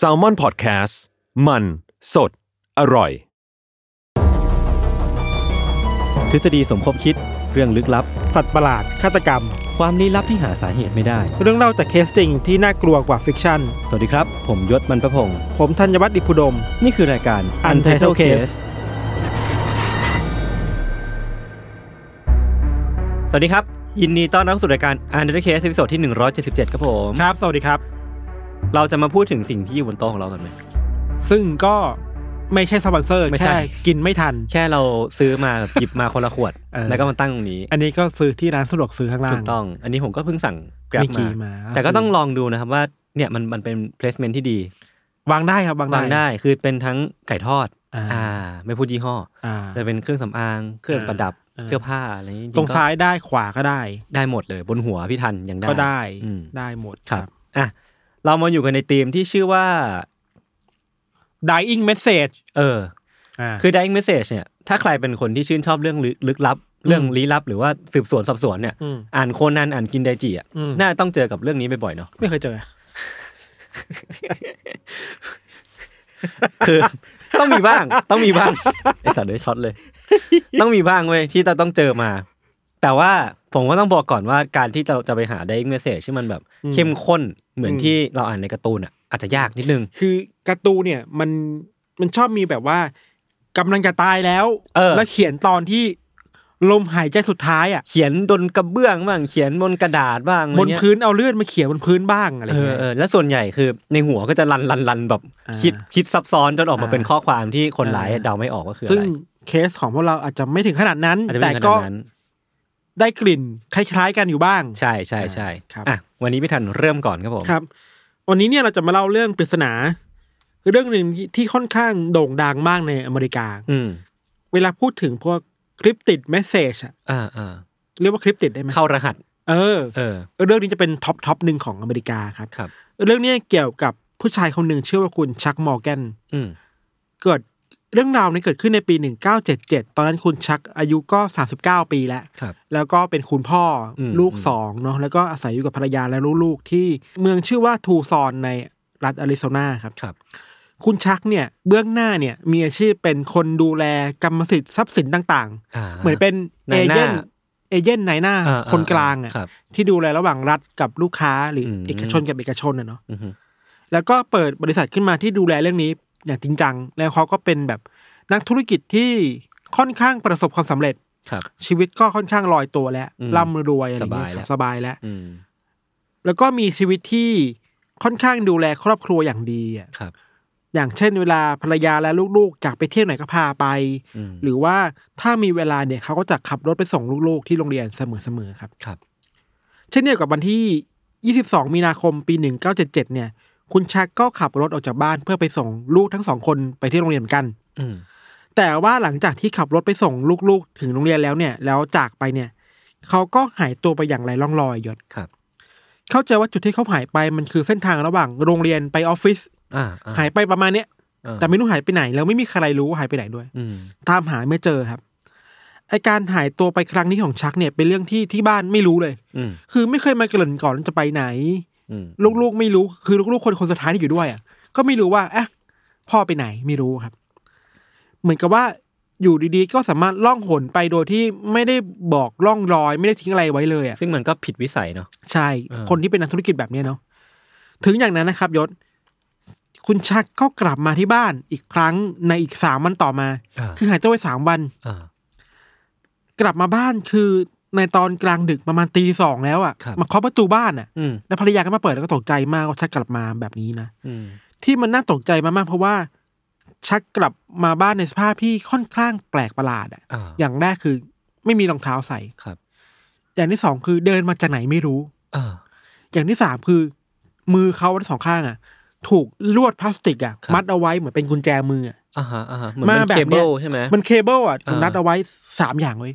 s a l m o n PODCAST มัน สด อร่อย ทฤษฎีสมคบคิดเรื่องลึกลับ สัตว์ประหลาด ฆาตกรรม ความลี้ลับที่หาสาเหตุไม่ได้ เรื่องเล่าจากเคสจริงที่น่ากลัวกว่า fiction สวัสดีครับ ผมยชญ์ บรรพพงศ์ผมธัญวัฒน์อิพภูดม นี่คือรายการ Untitled Case สวัสดีครับ ยินดีต้อนรับสู่รายการ Untitled Case ตอนที่ 177 ครับผม ครับ สวัสดีครับ เราจะมาพูดถึงสิ่งที่อยู่บนโต๊ะของเรากันไหม ซึ่งก็ไม่ใช่สปอนเซอร์ไม่ใช่ แค่กินไม่ทัน แค่เราซื้อมาหยิบมาคนละขวด เออ แล้วก็มาตั้งตรงนี้อันนี้ก็ซื้อที่ร้านสะดวกซื้อข้างล่าถูงกต้อง อันนี้ผมก็เพิ่งสั่ง Grab มิกิมามา แต่ก็ต้องลองดูนะครับว่าเนี่ยมันมันเป็น placement ที่ดีวางได้ครับวางได้วางได้คือเป็นทั้งไก่ทอดอ่า ไม่พูดยี่ห้ออ่า จะเป็นเครื่องสำอาง เครื่องประดับอ่าเสื้อผ้าอะไรอย่างงี้ตรงก็ซ้ายได้ขวาก็ได้ ได้หมดเลย บนหัวพี่ทันยังได้ก็ได้อืม ได้หมดครับ อะ เรามาอยู่กันในธีมที่ชื่อว่า dying message เอออ่าคือ dying message เนี่ย ถ้าใครเป็นคนที่ชื่นชอบเรื่องลึกลึกลับ เรื่องลี้ลับ หรือว่าสืบสวนสอบสวนเนี่ยอืมอ่านโคนันอ่านคินไดจิอะอืมน่าต้องเจอกับเรื่องนี้บ่อยๆเนาะ ไม่เคยเจอ คือต้องมีบ้าง ต้องมีบ้างไอสัตว์เลยช็อตเลย ต้องมีบ้างเว้ยที่เราต้องเจอมา แต่ว่า ผมก็ต้องบอกก่อนว่าการที่เราจะไปหา dying message ที่มันแบบอืมเข้มข้นเหมือนอืมที่เราอ่านในการ์ตูนอะอาจจะยากนิดนึง คือการ์ตูนเนี่ยมันมันชอบมีแบบว่ากำลังจะตายแล้วเออแล้วเขียนตอนที่ลมหายใจสุดท้ายอะเขียนบนกระเบื้องบ้างเขียนบนกระดาษบ้างอะไรบนเงี้ยพื้นเอาเลือดมาเขียนบนพื้นบ้างอะไรเออเงี้ยเออแล้วส่วนใหญ่คือในหัวก็จะรันรันรันแบบอ่าคิดคิดซับซ้อนจนออกมาอ่าเป็นข้อความที่คนร้ายอ่าเดาไม่ออกว่าคือซึ่งอะไรเคสของพวกเราอาจจะไม่ถึงขนาดนั้นอาจจะไม่แต่ถึงขก็นาดนั้น ได้กลิ่นคล้ายๆกันอยู่บ้าง ใช่ใช่ใช่ครับอะวันนี้พี่ทันเริ่มก่อนครับผมครับ วันนี้เนี่ยเราจะมาเล่าเรื่องปริศนา เรื่องหนึ่งที่ค่อนข้างโด่งดังมากในอเมริกา อืมเวลาพูดถึงพวกคลิปติดเมสเซจอะอ่าอ่าเรียกว่าคลิปติดได้ไหมเข้ารหัส เออ เออ เรื่องนี้จะเป็น top top หนึ่งของอเมริกาครับครับ เรื่องนี้เกี่ยวกับผู้ชายคนหนึ่งชื่อว่าคุณชักมอร์แกนอืมเกิด เรื่องราวนี้เกิดขึ้นในปี 1977 ตอนนั้นคุณชักอายุก็ 39 ปีแล้ว ครับ แล้วก็เป็นคุณพ่ออมลูกอืมสองเนาะ แล้วก็อาศัยอยู่กับภรรยาและลูกๆที่เมืองชื่อว่าทูซอนในรัฐอาริโซนาครับ ครับ คุณชักเนี่ยเบื้องหน้าเนี่ยมีอาชีพเป็นคนดูแลกรรมสิทธิ์ทรัพย์สินต่างอ่าๆ เหมือนเป็นเอนายหน้าเจนต์เอเจนต์นายหน้าอ่าคนกลางอะครับที่ดูแลระหว่างรัฐกับลูกค้าหรืออม เอกชนกับเอกชนอะเนาะ อือฮึแล้วก็เปิดบริษัทขึ้นมาที่ดูแลเรื่องนี้ อย่างจริงจัง แล้วเขาก็เป็นแบบนักธุรกิจที่ค่อนข้างประสบความสำเร็จครับ ชีวิตก็ค่อนข้างลอยตัวแล้วอืมร่ำรวยอะไรเงี้ยสบายแล้วสบายแล้วอืมแล้วก็มีชีวิตที่ค่อนข้างดูแลครอบครัวอย่างดีอะครับอย่างเช่นเวลาภรรยาและลูกๆอยากไปเที่ยวไหนก็พาไปอืมหรือว่าถ้ามีเวลาเนี่ยเขาก็จะขับรถไปส่งลูกๆที่โรงเรียนเสมอๆครับครับ เช่นเดียวกับวันที่ 22 มีนาคมปี 1977 เนี่ย คุณชักก็ขับรถออกจากบ้านเพื่อไปส่งลูกทั้งสองคนไปที่โรงเรียนเหมือนกัน อืมแต่ว่าหลังจากที่ขับรถไปส่งลูกๆ ถึงโรงเรียนแล้วเนี่ย แล้วจากไปเนี่ย เขาก็หายตัวไปอย่างไรล่องลอยยศครับ เข้าใจว่าจุดที่เขาหายไปมันคือเส้นทางระหว่างโรงเรียนไปออฟฟิศอ่าอ่หายไปประมาณเนี้ยอ่าแต่ไม่รู้หายไปไหน แล้วไม่มีใครรู้ว่าหายไปไหนด้วยอืมตามหาไม่เจอครับไอการหายตัวไปครั้งนี้ของชักเนี่ยเป็นเรื่องที่ที่บ้านไม่รู้เลยอืมคือไม่เคยมาเกริ่นก่อนว่าจะไปไหนอืม ลูกๆไม่รู้คือลูกๆคนคนสุดท้ายที่อยู่ด้วยอะ ก็ไม่รู้ว่าเอ๊ะพ่อไปไหนไม่รู้ครับ เหมือนกับว่าอยู่ดีๆ ก็สามารถล่องหนไปโดยที่ไม่ได้บอกล่องรอย ไม่ได้ทิ้งอะไรไว้เลยอะซึ่งมันก็ผิดวิสัยเนาะใช่เออคนที่เป็นนักธุรกิจแบบเนี้ยเนาะถึงอย่างนั้นนะครับยศ คุณชักก็กลับมาที่บ้านอีกครั้งในอีกสามวันต่อมาอ่าคือหายตัวไปสามวันอ่ากลับมาบ้านคือ ในตอนกลางดึกประมาณตีสองแล้วอะครับ มาเคาะประตูบ้านอะอืมแล้วภรรยาก็มาเปิดแล้วก็ตกใจมากว่าชักกลับมาแบบนี้นะอืมที่มันน่าตกใจมากๆเพราะว่า ชักกลับมาบ้านในสภาพที่ค่อนข้างแปลกประหลาดอะ อ่าอย่างแรกคือไม่มีรองเท้าใส่ ครับอย่างที่สองคือเดินมาจากไหนไม่รู้ อ่า อย่างที่สามคือ มือเขาทั้งสองข้างอะ ถูกลวดพลาสติกอะครับ มัดเอาไว้เหมือนเป็นกุญแจมืออะ อ่าฮะอ่าฮะเหมือนมาเป็นแบบเคเนี้เบิย ลใช่ไหม มันเคเบิลอะอ่านัดเอาไว้สามอย่างไว้ย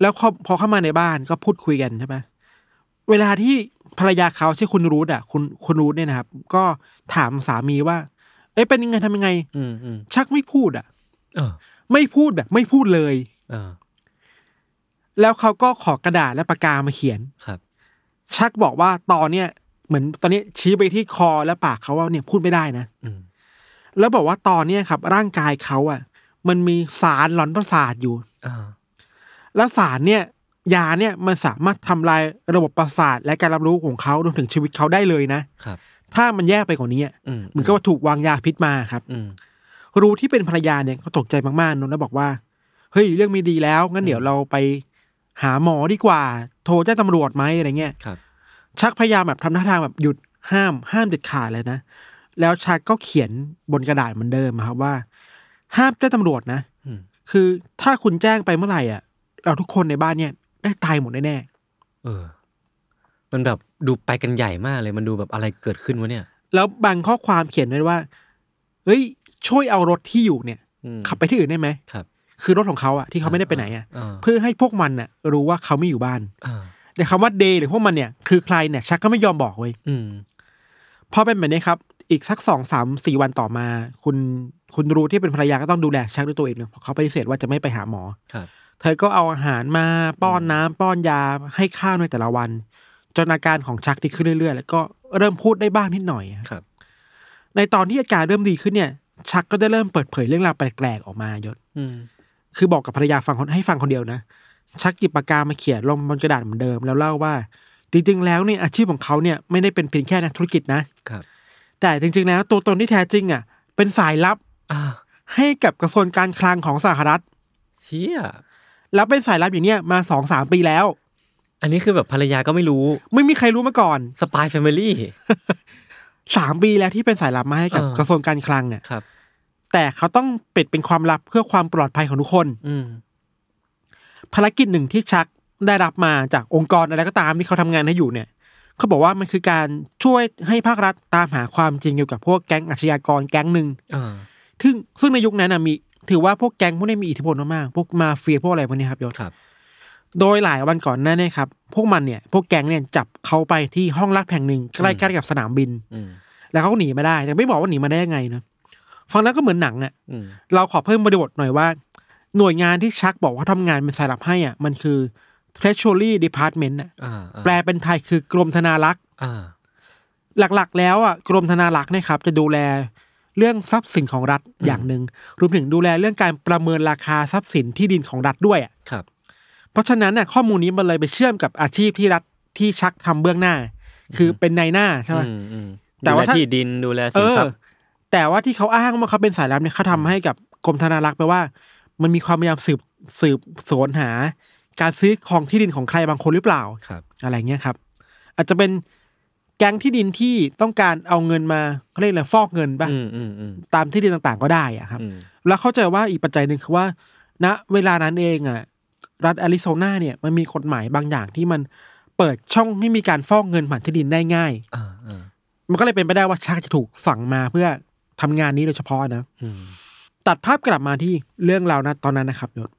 แล้วพอพอเข้ามาในบ้านก็พูดคุยกันใช่ไหมเวลาที่ภรรยาเขาชื่อคุณรูทอะ คุณคุณรูทเนี่ยนะครับ ก็ถามสามีว่า เอ้ยเป็นยังไงทำยังไง อืมอืมชักไม่พูดอะเออไม่พูดแบบ ไม่พูดเลยเออแล้วเขาก็ขอกระดาษและปากกามาเขียนครับ ชักบอกว่าตอนเนี้ยเหมือนตอนนี้ชี้ไปที่คอและปากเขาว่าเนี่ยพูดไม่ได้นะอืมแล้วบอกว่าตอนเนี้ยครับ ร่างกายเขาอะ มันมีสารหลอนประสาทอยู่อ่า แล้วสารเนี่ยยาเนี่ยมันสามารถทำลายระบบประสาทและการรับรู้ของเขารวมถึงชีวิตเขาได้เลยนะครับ ถ้ามันแย่ไปกว่านี้อะอืมเหมือนกับว่าถูกวางยาพิษมาครับอืมรู้ที่เป็นภรรยาเนี่ยก็ตกใจมากๆนนแล้วบอกว่าเฮ้ยเรื่องไม่ดีแล้วงั้นเดี๋ยวเราไปหาหมอดีกว่า โทรแจ้งตำรวจไหมอะไรเงี้ยครับ ชักพยายามแบบทำท่าทางแบบหยุดห้ามห้ามเด็ดขาดเลยนะ แล้วชักก็เขียนบนกระดาษเหมือนเดิมอะครับว่า ห้ามแจ้งตำรวจนะอืมคือถ้าคุณแจ้งไปเมื่อไหร่อะ เราทุกคนในบ้านเนี่ยได้ตายหมดแน่เออ มันแบบดูไปกันใหญ่มากเลย มันดูแบบอะไรเกิดขึ้นวะเนี่ยๆแล้วบางข้อความเขียนไว้ว่า เฮ้ย ช่วยเอารถที่อยู่เนี่ยอืมขับไปที่อื่นได้ไหมครับ คือรถของเขาอะที่เขาไม่ได้ไปไหนอะอ่าเพื่อให้พวกมันน่ะรู้ว่าเขาไม่อยู่บ้านอ่าแต่คำว่าเดย์หรือพวกมันเนี่ยคือใครเนี่ยชักก็ไม่ยอมบอกเว้ยอืมพอเป็นแบบนี้ครับ อีกสักสองสามสี่วันต่อมา คุณคุณรู้ที่เป็นภรรยาก็ต้องดูแลชักด้วยตัวเองเนอะเพราะเขาปฏิเสธว่าจะไม่ไปหาหมอครับ เธอก็เอาอาหารมาป้อนน้ำป้อนยาให้ข้าวในแต่ละวัน จนอาการของชักดีขึ้นเรื่อยๆ แล้วก็เริ่มพูดได้บ้างนิดหน่อยอะครับ ในตอนที่อาการเริ่มดีขึ้นเนี่ย ชักก็ได้เริ่มเปิดเผยเรื่องราวแปลกๆออกมายศอืมคือบอกกับภรรยาฟังคนให้ฟังคนเดียวนะชักหยิบปากกามาเขียนลงบนกระดาษเหมือนเดิมแล้วเล่าว่า จริงๆ แล้วเนี่ยอาชีพของเขาเนี่ยไม่ได้เป็นเพียงแค่นักธุรกิจนะครับ แต่จริง ๆ แล้วตัวตนที่แท้จริงอะ เป็นสายลับอ่าให้กับกระทรวงการคลังของสหรัฐเชี่ย แล้วเป็นสายลับอย่างเนี้ยมาสองสามปีแล้ว อันนี้คือแบบภรรยาก็ไม่รู้ ไม่มีใครรู้มาก่อน Spy Family สามปีแล้วที่เป็นสายลับมาให้กับเออกระทรวงการคลังอะครับ แต่เขาต้องปิดเป็นความลับเพื่อความปลอดภัยของทุกคน อืมภารกิจหนึ่งที่ชักได้รับมาจากองค์กรอะไรก็ตามที่เขาทำงานให้อยู่เนี่ยเขาบอกว่ามันคือการช่วยให้ภาครัฐตามหาความจริงเกี่ยวกับพวกแก๊งอาชญากรแก๊งหนึ่งอ่าซึ่งซึ่งในยุคนั้นนะมี ถือว่าพวกแก๊งพวกนี้มีอิทธิพลมากๆพวกมาเฟียพวกอะไรพวกนี้ครับยศครับ โดยหลายวันก่อนหน้านี้ครับ พวกมันเนี่ย พวกแก๊งเนี่ยจับเขาไปที่ห้องลับแห่งหนึ่งใกล้ๆกับสนามบินอืมแล้วเขาก็หนีมาได้แต่ไม่บอกว่าหนีมาได้ยังไงนะฟังแล้วก็เหมือนหนังอะอืมเราขอเพิ่มบริบทหน่อยว่า หน่วยงานที่ชักบอกว่าทำงานเป็นสายลับให้อะมันคือ Treasury Department อะอ่าอ่าแปลเป็นไทยคือกรมธนารักษ์อ่าหลักๆ แล้วอะกรมธนารักษ์เนะครับ จะดูแล เรื่องทรัพย์สินของรัฐอย่างหนึ่งรวมถึงดูแลเรื่องการประเมินราคาทรัพย์สินที่ดินของรัฐด้วยอะครับ เพราะฉะนั้นน่ะข้อมูลนี้มันเลยไปเชื่อมกับอาชีพที่รัฐที่ชักทำเบื้องหน้า คือเป็นนายหน้าใช่ไหมอืมอืมแต่ดูว่าแลถ้าที่ดินดูแลเอสินอทรัพย์แต่ว่าที่เขาอ้างว่าเขาเป็นสายลับเนี่ยเขาทำให้กับกรมธนารักษ์ไปว่า มันมีความพยายามสืบสืบสวนหา การซื้อของที่ดินของใครบางคนหรือเปล่าครับ อะไรเงี้ยครับ อาจจะเป็น แก๊งที่ดินที่ต้องการเอาเงินมาเขาเรียกอะไรฟอกเงินป่ะอืมอืมอืมตามที่ดินต่างๆก็ได้อะครับอืมแล้วเข้าใจว่าอีกปัจจัยหนึ่งคือว่าณเวลานั้นเองอะรัฐแอริโซนาเนี่ยมันมีกฎหมายบางอย่างที่มันเปิดช่องให้มีการฟอกเงินผ่านที่ดินได้ง่ายอ่าอ่ามันก็เลยเป็นไปได้ว่าชักจะถูกสั่งมาเพื่อทำงานนี้โดยเฉพาะนะอืมตัดภาพกลับมาที่เรื่องราวนะตอนนั้นนะครับยศ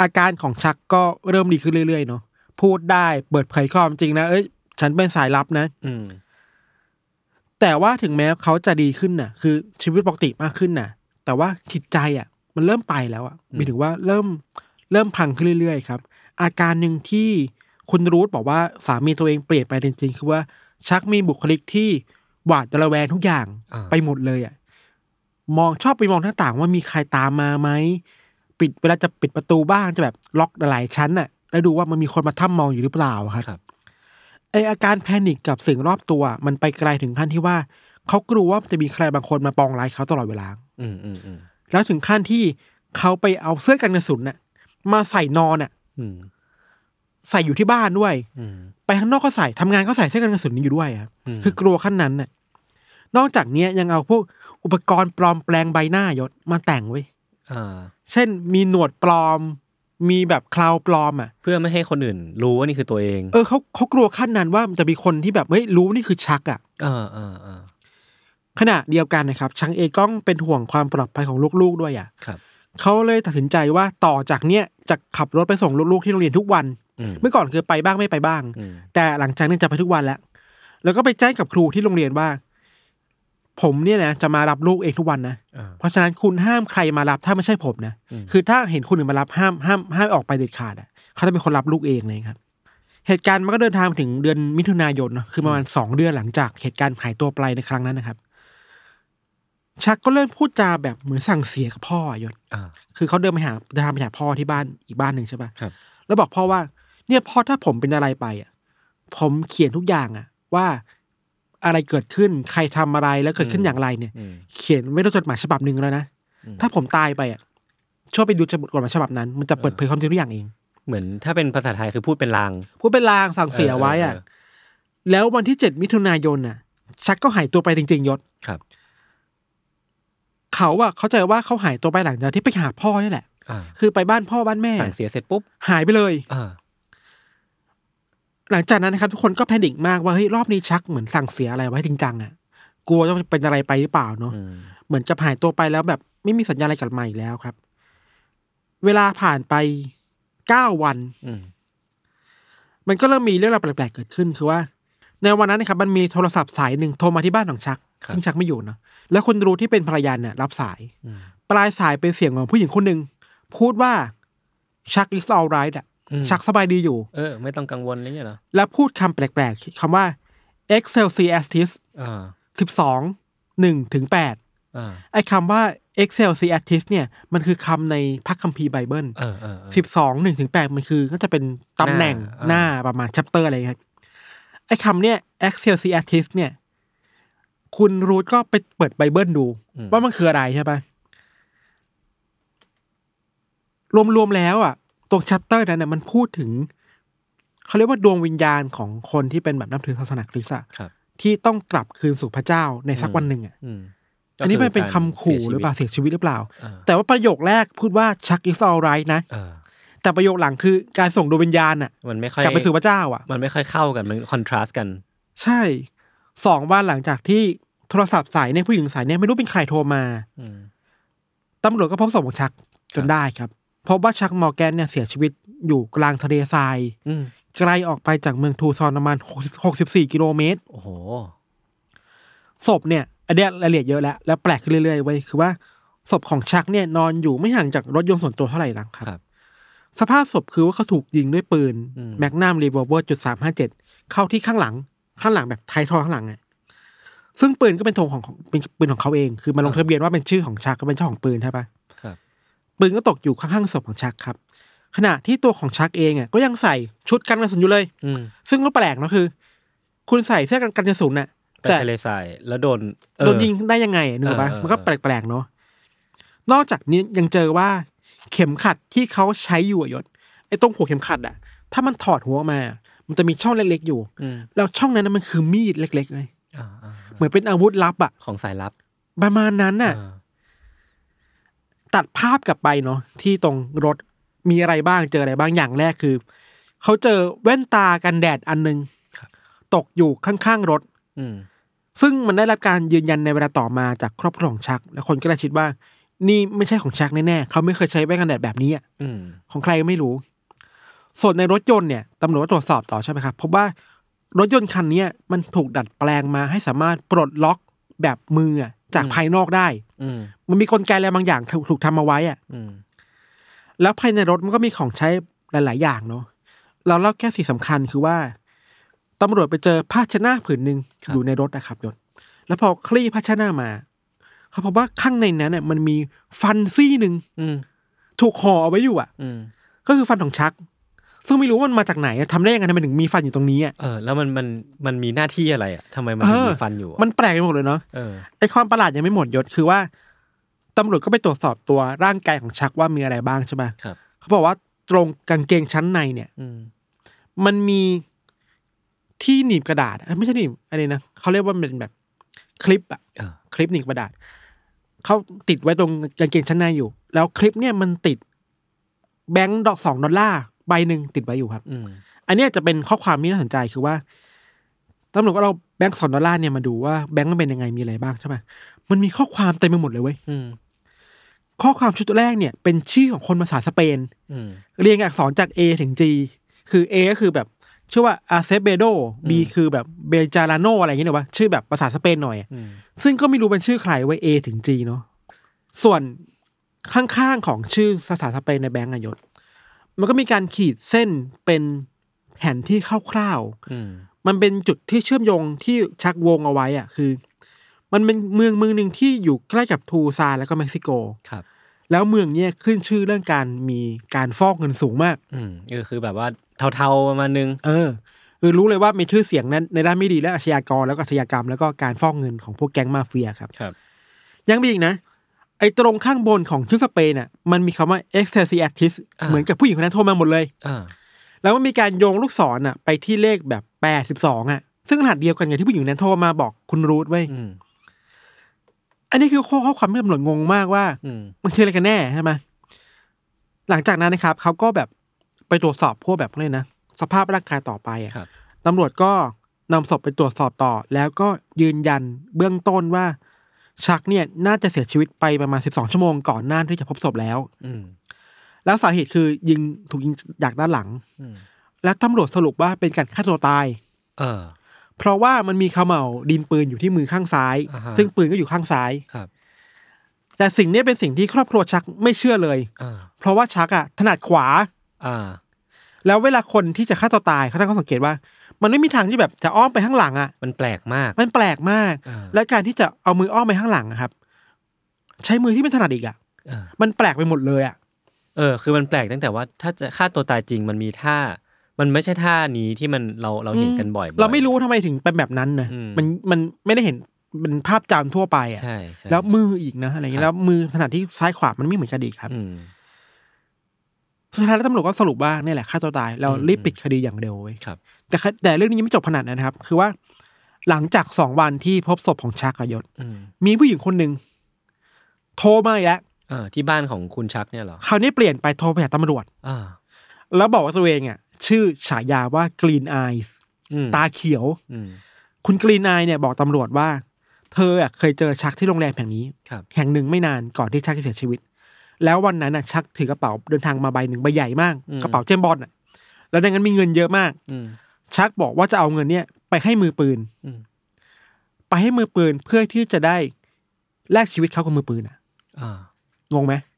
อาการของชักก็เริ่มดีขึ้นเรื่อยๆเนาะพูดได้เปิดเผยความจริงนะเอ้ย ฉันเป็นสายลับนะ อืม แต่ว่าถึงแม้เขาจะดีขึ้นน่ะ คือชีวิตปกติมากขึ้นน่ะ แต่ว่าจิตใจอะ มันเริ่มไปแล้วอะหมายถึงว่าเริ่มเริ่มพังขึ้นเรื่อยๆครับ อาการหนึ่งที่คุณรูทบอกว่าสามีตัวเองเปลี่ยนไปจริงๆคือว่าชักมีบุคลิกที่หวาดระแวงทุกอย่างอ่าไปหมดเลยอะมองชอบไปมองหน้าต่างว่ามีใครตามมาไหมปิดเวลาจะปิดประตูบ้านจะแบบล็อกหลายชั้นน่ะ แล้วดูว่ามันมีคนมาถ้ำมองอยู่หรือเปล่าครับครับ ไออาการแพนิคกับสิ่งรอบตัว มันไปไกลถึงขั้นที่ว่าเขากลัวว่าจะมีใครบางคนมาปองร้ายเขาตลอดเวลา อืมอืมอืมแล้วถึงขั้นที่เขาไปเอาเสื้อกันกระสุนน่ะ มาใส่นอนน่ะอืมใส่อยู่ที่บ้านด้วย อืม ไปข้างนอกก็ใส่ทำงานก็ใส่เสื้อกันกระสุนนี้อยู่ด้วยครับอืม คือกลัวขั้นนั้นน่ะ นอกจากเนี้ยยังเอาพวกอุปกรณ์ปลอมแปลงใบหน้ายศมาแต่งไว้ยอ่า เช่นมีหนวดปลอม มีแบบคลาวปลอมอะ เพื่อไม่ให้คนอื่น รู้ว่านี่คือตัวเอง เออเขาเขากลัวขั้นนั้นว่ามันจะมีคนที่แบบเฮ้ยรู้นี่คือชักอะเออเออเออขณะเดียวกันนะครับชังเองก็เป็นห่วงความปลอดภัยของลูกๆด้วยอะครับเขาเลยตัดสินใจว่าต่อจากเนี้ยจะขับรถไปส่งลูกๆที่โรงเรียนทุกวันอืมเมื่อก่อนคือไปบ้างไม่ไปบ้างอืมแต่หลังจากนั้นจะไปทุกวันแล้ว แล้วก็ไปแจ้งกับครูที่โรงเรียนว่า ผมเนี่ยนะจะมารับลูกเองทุกวันนะอ่าเพราะฉะนั้นคุณห้ามใครมารับถ้าไม่ใช่ผมนะอืมคือถ้าเห็นคนอื่นมารับห้ามห้ามห้ามออกไปเด็ดขาดอะเขาจะเป็นคนรับลูกเองเลยครับ เหตุการณ์มันก็เดินทางมาถึงเดือนมิถุนายนเนอะคือประมาณสองเดือนหลังจากเหตุการณ์หายตัวไปในครั้งนั้นนะครับ ชักก็เริ่มพูดจาแบบเหมือนสั่งเสียกับพ่ออะยศอ่าคือเขาเดินไปหาเดินทางไปหาพ่อที่บ้านอีกบ้านหนึ่งใช่ปะครับแล้วบอกพ่อว่า เนี่ยพ่อถ้าผมเป็นอะไรไปอะ ผมเขียนทุกอย่างอะ ว่า อะไรเกิดขึ้น ใครทำอะไรแล้วเกิดขึ้นอย่างไรเนี่ยอืมเขียนไว้ในจดหมายฉบับหนึ่งแล้วนะอืมถ้าผมตายไปอะช่วยไปดูจดหมายฉบับนั้น มันจะเปิดเผยความจริงทุกอย่างเอง เหมือนถ้าเป็นภาษาไทยคือพูดเป็นลาง พูดเป็นลางสั่งเสียไว้อะเออเออแล้ววันที่เจ็ดมิถุนายนน่ะ ชักก็หายตัวไปจริง ๆ ยศครับ เขาอะเข้าใจว่าเขาหายตัวไปหลังจากที่ไปหาพ่อนี่แหละอ่าคือไปบ้านพ่อบ้านแม่สั่งเสียเสร็จปุ๊บหายไปเลยอ่า หลังจากนั้นนะครับทุกคนก็แพนิคมากว่าเฮ้ยรอบนี้ชักเหมือนสั่งเสียอะไรไว้จริงจังอะกลัวจะเป็นอะไรไปหรือเปล่าเนาะอืมเหมือนจะหายตัวไปแล้วแบบไม่มีสัญญาณอะไรกลับมาอีกแล้วครับ เวลาผ่านไปเก้าวันอืมมันก็เริ่มมีเรื่องราวแปลกๆเกิดขึ้นคือว่า ในวันนั้นนะครับมันมีโทรศัพท์สายหนึ่งโทรมาที่บ้านของชักซึ่งชักไม่อยู่เนาะแล้วคนรู้ที่เป็นภรรยาเนี่ยรับสายอืมปลายสายเป็นเสียงของผู้หญิงคนหนึ่งพูดว่าชัก is alright อะอืม ชักสบายดีอยู่ เออ ไม่ต้องกังวลอะไรเงี้ยเหรอ แล้วพูดคำแปลกๆคำว่า excelsiastis อ่าสิบสองหนึ่งถึงแปดอ่าไอ้คำว่า excelsiastis เนี่ยมันคือคำในพระคัมภีร์ไบเบิลเออเออเออสิบสองหนึ่งถึงแปดมันคือก็จะเป็นตำแหน่งหน้าหน้าประมาณ chapter อะไรครับไอ้คำเนี่ย excelsiastis เนี่ย คุณรูทก็ไปเปิดไบเบิลดู ว่ามันคืออะไรใช่ปะรวมๆแล้วอะ ตรง chapter นั้นน่ะมันพูดถึงเขาเรียกว่าดวงวิญญาณของคนที่เป็นแบบนับถือศาสนาคริสต์อะครับ ที่ต้องกลับคืนสู่พระเจ้าในสักวันหนึ่งอะอืมอันนี้มันเป็นคำขู่ก็หรือเปล่าเสียชีวิตหรือเปล่าเออแต่ว่าประโยคแรกพูดว่าชัก is alright นะ เออ แต่ประโยคหลังคือการส่งดวงวิญญาณอะมันไม่ค่อยกลับไปสู่พระเจ้าอะ มันไม่ค่อยเข้ากันมันคอนทราสต์กัน ใช่สองวันหลังจากที่โทรศัพท์สายเนี่ยผู้หญิงสายเนี่ยไม่รู้เป็นใครโทรมาอืม ตำรวจก็พบศพของชักจนได้ครับ พบว่าชักมอร์แกนเนี่ยเสียชีวิตอยู่กลางทะเลทรายอืมไกลออกไปจากเมืองทูซอนประมาณ64กิโลเมตร โอ้โห ศพเนี่ยอันเนี้ยรายละเอียดเยอะแล้ว แล้วแปลกขึ้นเรื่อยๆไว้ยคือว่า ศพของชักเนี่ยนอนอยู่ไม่ห่างจากรถยนต์ส่วนตัวเท่าไหร่นักครับครับสภาพศพคือว่าเขาถูกยิงด้วยปืนอืม Magnum revolver จุดสามห้าเจ็ดเข้าที่ข้างหลัง ข้างหลังแบบท้ายทอยข้างหลังอะซึ่งปืนก็เป็นธงของของเป็นปืนของเขาเอง คือมาลงทะเบียนว่าเป็นชื่อของชักก็เป็นเจ้าของปืนใช่ปะครับ ปืนก็ตกอยู่ข้างๆศพของชักครับ ขณะที่ตัวของชักเองอะก็ยังใส่ชุดกันกระสุนอยู่เลย อืมซึ่งก็แปลกเนอะคือ คุณใส่เสื้อกันกันกระสุนน่ะ ไปแต่ทะเลทรายแล้วโดนเออ โดนยิงได้ยังไงอะนึกออกปะเออเออ มันก็แปลกๆเนาะนอกจากนี้ยังเจอว่า เข็มขัดที่เขาใช้อยู่อะยศไอ้ตรงหัวเข็มขัดอะถ้ามันถอดหัวออกมา มันจะมีช่องเล็กๆอยู่ อืมแล้วช่องนั้นนะมันคือมีดเล็กๆเลยอ่าอ่าเหมือนเป็นอาวุธลับอะของสายลับประมาณนั้นน่ะ อ่า ตัดภาพกลับไปเนาะที่ตรงรถมีอะไรบ้างเจออะไรบ้างอย่างแรกคือเขาเจอแว่นตากันแดดอันหนึงตกอยู่ข้างๆรถ อืมซึ่งมันได้รับการยืนยันในเวลาต่อมาจากครอบครัวของชัก และคนก็เลยคิดว่า นี่ไม่ใช่ของชักแน่ๆเขาไม่เคยใช้แว่นกันแดดแบบนี้อะอืมของใครก็ไม่รู้ ส่วนในรถยนต์เนี่ยตำรวจก็ตรวจสอบต่อใช่ไหมครับพบว่ารถยนต์คันเนี้ยมันถูกดัดแปลงมาให้สามารถปลดล็อกแบบมืออะ จากภายนอกได้ อืมมันมีกลไกอะไรบางอย่างถูกถูกทำมาไว้อะอืมแล้วภายในรถมันก็มีของใช้หลาย ๆ อย่างเนาะเราเล่าแค่สิ่งสำคัญคือว่าตำรวจไปเจอผ้าเชดหนาผืนหนึ่งอยู่ในรถนะครับยศแล้วพอคลี่ผ้าเชดหนามาเขาพบว่าข้างในนั้นเน่ยมันมีฟันซี่หนึ่งอืมถูกห่อเอาไว้อยู่อะอืมก็คือฟันของชัก ซึ่งไม่รู้ว่ามันมาจากไหนอะทำได้ยังไงทำไมถึงมีฟันอยู่ตรงนี้อะเออแล้วมันมันมันมีหน้าที่อะไรอะทำไมมันถึงเออมีฟันอยู่อะมันแปลกไปหมดเลยเนาะเออไอความประหลาดยังไม่หมดยศคือว่าตำรวจก็ไปตรวจสอบตัวร่างกายของชักว่ามีอะไรบ้างใช่ไหมครับเขาบอกว่าตรงกางเกงชั้นในเนี่ยอืมมันมีที่หนีบกระดาษเอ้ยไม่ใช่หนีบอะไรนะเขาเรียกว่าเป็นแบบคลิปอะเออคลิปหนีบกระดาษเขาติดไว้ตรงกางเกงชั้นในอยู่ แล้วคลิปเนี่ยมันติดแบงค์ดอกสองดอลลาร์ ใบหนึ่งติดไว้อยู่ครับอืมอันเนี้ยจะเป็นข้อความที่น่าสนใจคือว่าตำรวจก็เราแบงค์สองดอลลาร์เนี่ยมาดูว่าแบงค์มันเป็นยังไงมีอะไรบ้างใช่ไหมมันมีข้อความเต็มไปหมดเลยเว้ยอืมข้อความชุดแรกเนี่ย เป็นชื่อของคนภาษาสเปนอืมเรียงอักษรจาก A ถึง G คือ A ก็คือแบบชื่อว่าอาเซเบโด B คือแบบเบจาราโนอะไรอย่างเงี้ยหรอวะชื่อแบบภาษาสเปนหน่อยอะอืมซึ่งก็ไม่รู้เป็นชื่อใครไว้ A ถึง G เนาะส่วนข้างๆของชื่อภาษาสเปนในแบงก์อะยศ มันก็มีการขีดเส้นเป็นแผนที่คร่าวอืมๆมันเป็นจุดที่เชื่อมโยงที่ชักวงเอาไว้อะคือ มันเป็นเมืองเมืองหนึ่งที่อยู่ใกล้กับทูซานแล้วก็เม็กซิโกครับ แล้วเมืองเนี้ยขึ้นชื่อเรื่องการมีการฟอกเงินสูงมาก อืมก็คือแบบว่าเทาๆประมาณนึง เออคือรู้เลยว่ามีชื่อเสียงนั้นในด้านไม่ดีและอาชญากรแล้วก็อาชญากรรมแล้วก็การฟอกเงินของพวกแก๊งมาเฟียครับครับ ยังมีอีกนะ ไอ้ตรงข้างบนของชื่อสเปนอะมันมีคำว่า e x t a s y actress อ่าเหมือนกับผู้หญิงคนนั้นโทรมาหมดเลยอ่าแล้วมันมีการโยงลูกศรอะ ไปที่เลขแบบแปดสิบสองอะ ซึ่งรหัสเดียวกันกับที่ผู้หญิงคนนั้นโทรมาบอกคุณรูทไว้ยอืมอันนี้คือข้อข้อความที่ตำรวจงงมากว่าอืมมันคืออะไรกันแน่ใช่ไหมหลังจากนั้นนะครับเขาก็แบบไปตรวจสอบพวกแบบเลยนะสภาพร่างกายต่อไปอะครับตำรวจก็นำศพไปตรวจสอบต่อ แล้วก็ยืนยันเบื้องต้นว่า ชักเนี่ยน่าจะเสียชีวิตไปประมาณ12ชั่วโมงก่อนหน้าที่จะพบศพแล้ว อืมแล้วสาเหตุคือยิงถูกยิงจากด้านหลังอืมและตำรวจสรุปว่าเป็นการฆ่าตัวตาย เออ เพราะว่ามันมีเขม่าวดินปืนอยู่ที่มือข้างซ้ายอ่าฮะซึ่งปืนก็อยู่ข้างซ้ายครับ แต่สิ่งนี้เป็นสิ่งที่ครอบครัวชักไม่เชื่อเลยอ่าเพราะว่าชักอะถนัดขวา อ่า แล้วเวลาคนที่จะฆ่าตัวตายเขาตั้งข้อสังเกตว่า มันไม่มีทางที่แบบจะอ้อมไปข้างหลังอะมันแปลกมาก มันแปลกมากอ่าและการที่จะเอามืออ้อมไปข้างหลังอะครับ ใช้มือที่ไม่ถนัดอีกอะอ่ามันแปลกไปหมดเลยอะเออ คือมันแปลกตั้งแต่ว่าถ้าจะฆ่าตัวตายจริงมันมีท่า มันไม่ใช่ท่านี้ที่มันเราเราเห็นกันบ่อยๆเราไม่รู้ทำไมถึงเป็นแบบนั้นนะอืมมันมันไม่ได้เห็นเป็นภาพจำทั่วไปอะใช่ใช่แล้วมืออีกนะอะไรเงี้ครัยบแล้วมือถนัดที่ซ้ายขวามันไม่เหมือนกันอีกครับอืม สุดท้ายแล้วตำรวจก็สรุปว่าเนี่ยแหละฆ่าตัวตายเราอืมรีบปิดคดีอย่างเร็วเว้ยครับ แต่คแต่เรื่องนี้ยังไม่จบขนาดนั้นนะครับ คือว่า หลังจากสองวันที่พบศพของชักกับยศอืมมีผู้หญิงคนหนึ่งโทรมาอีกแล้วเออที่บ้านของคุณชักเนี่ยเหรอคราวนี้เปลี่ยนไปโทรไปหาตำรวจอ่าแล้วบอกว่าตัวเองอะ ชื่อฉายาว่า Green Eyes อืมตาเขียวอืมคุณกรีนายเนี่ยบอกตำรวจว่า เธออะเคยเจอชักที่โรงแรมแห่งนี้ครับแห่งหนึ่งไม่นานก่อนที่ชักจะเสียชีวิต แล้ววันนั้นน่ะชักถือกระเป๋าเดินทางมาใบหนึ่งใบใหญ่มากอืมกระเป๋าเจมส์บอลอะ แล้วในนั้นมีเงินเยอะมากอืมชักบอกว่าจะเอาเงินเนี่ย ไปให้มือปืนอืมไปให้มือปืนเพื่อที่จะได้แลกชีวิตเขากับมือปืนอะอ่างงไหมอ่า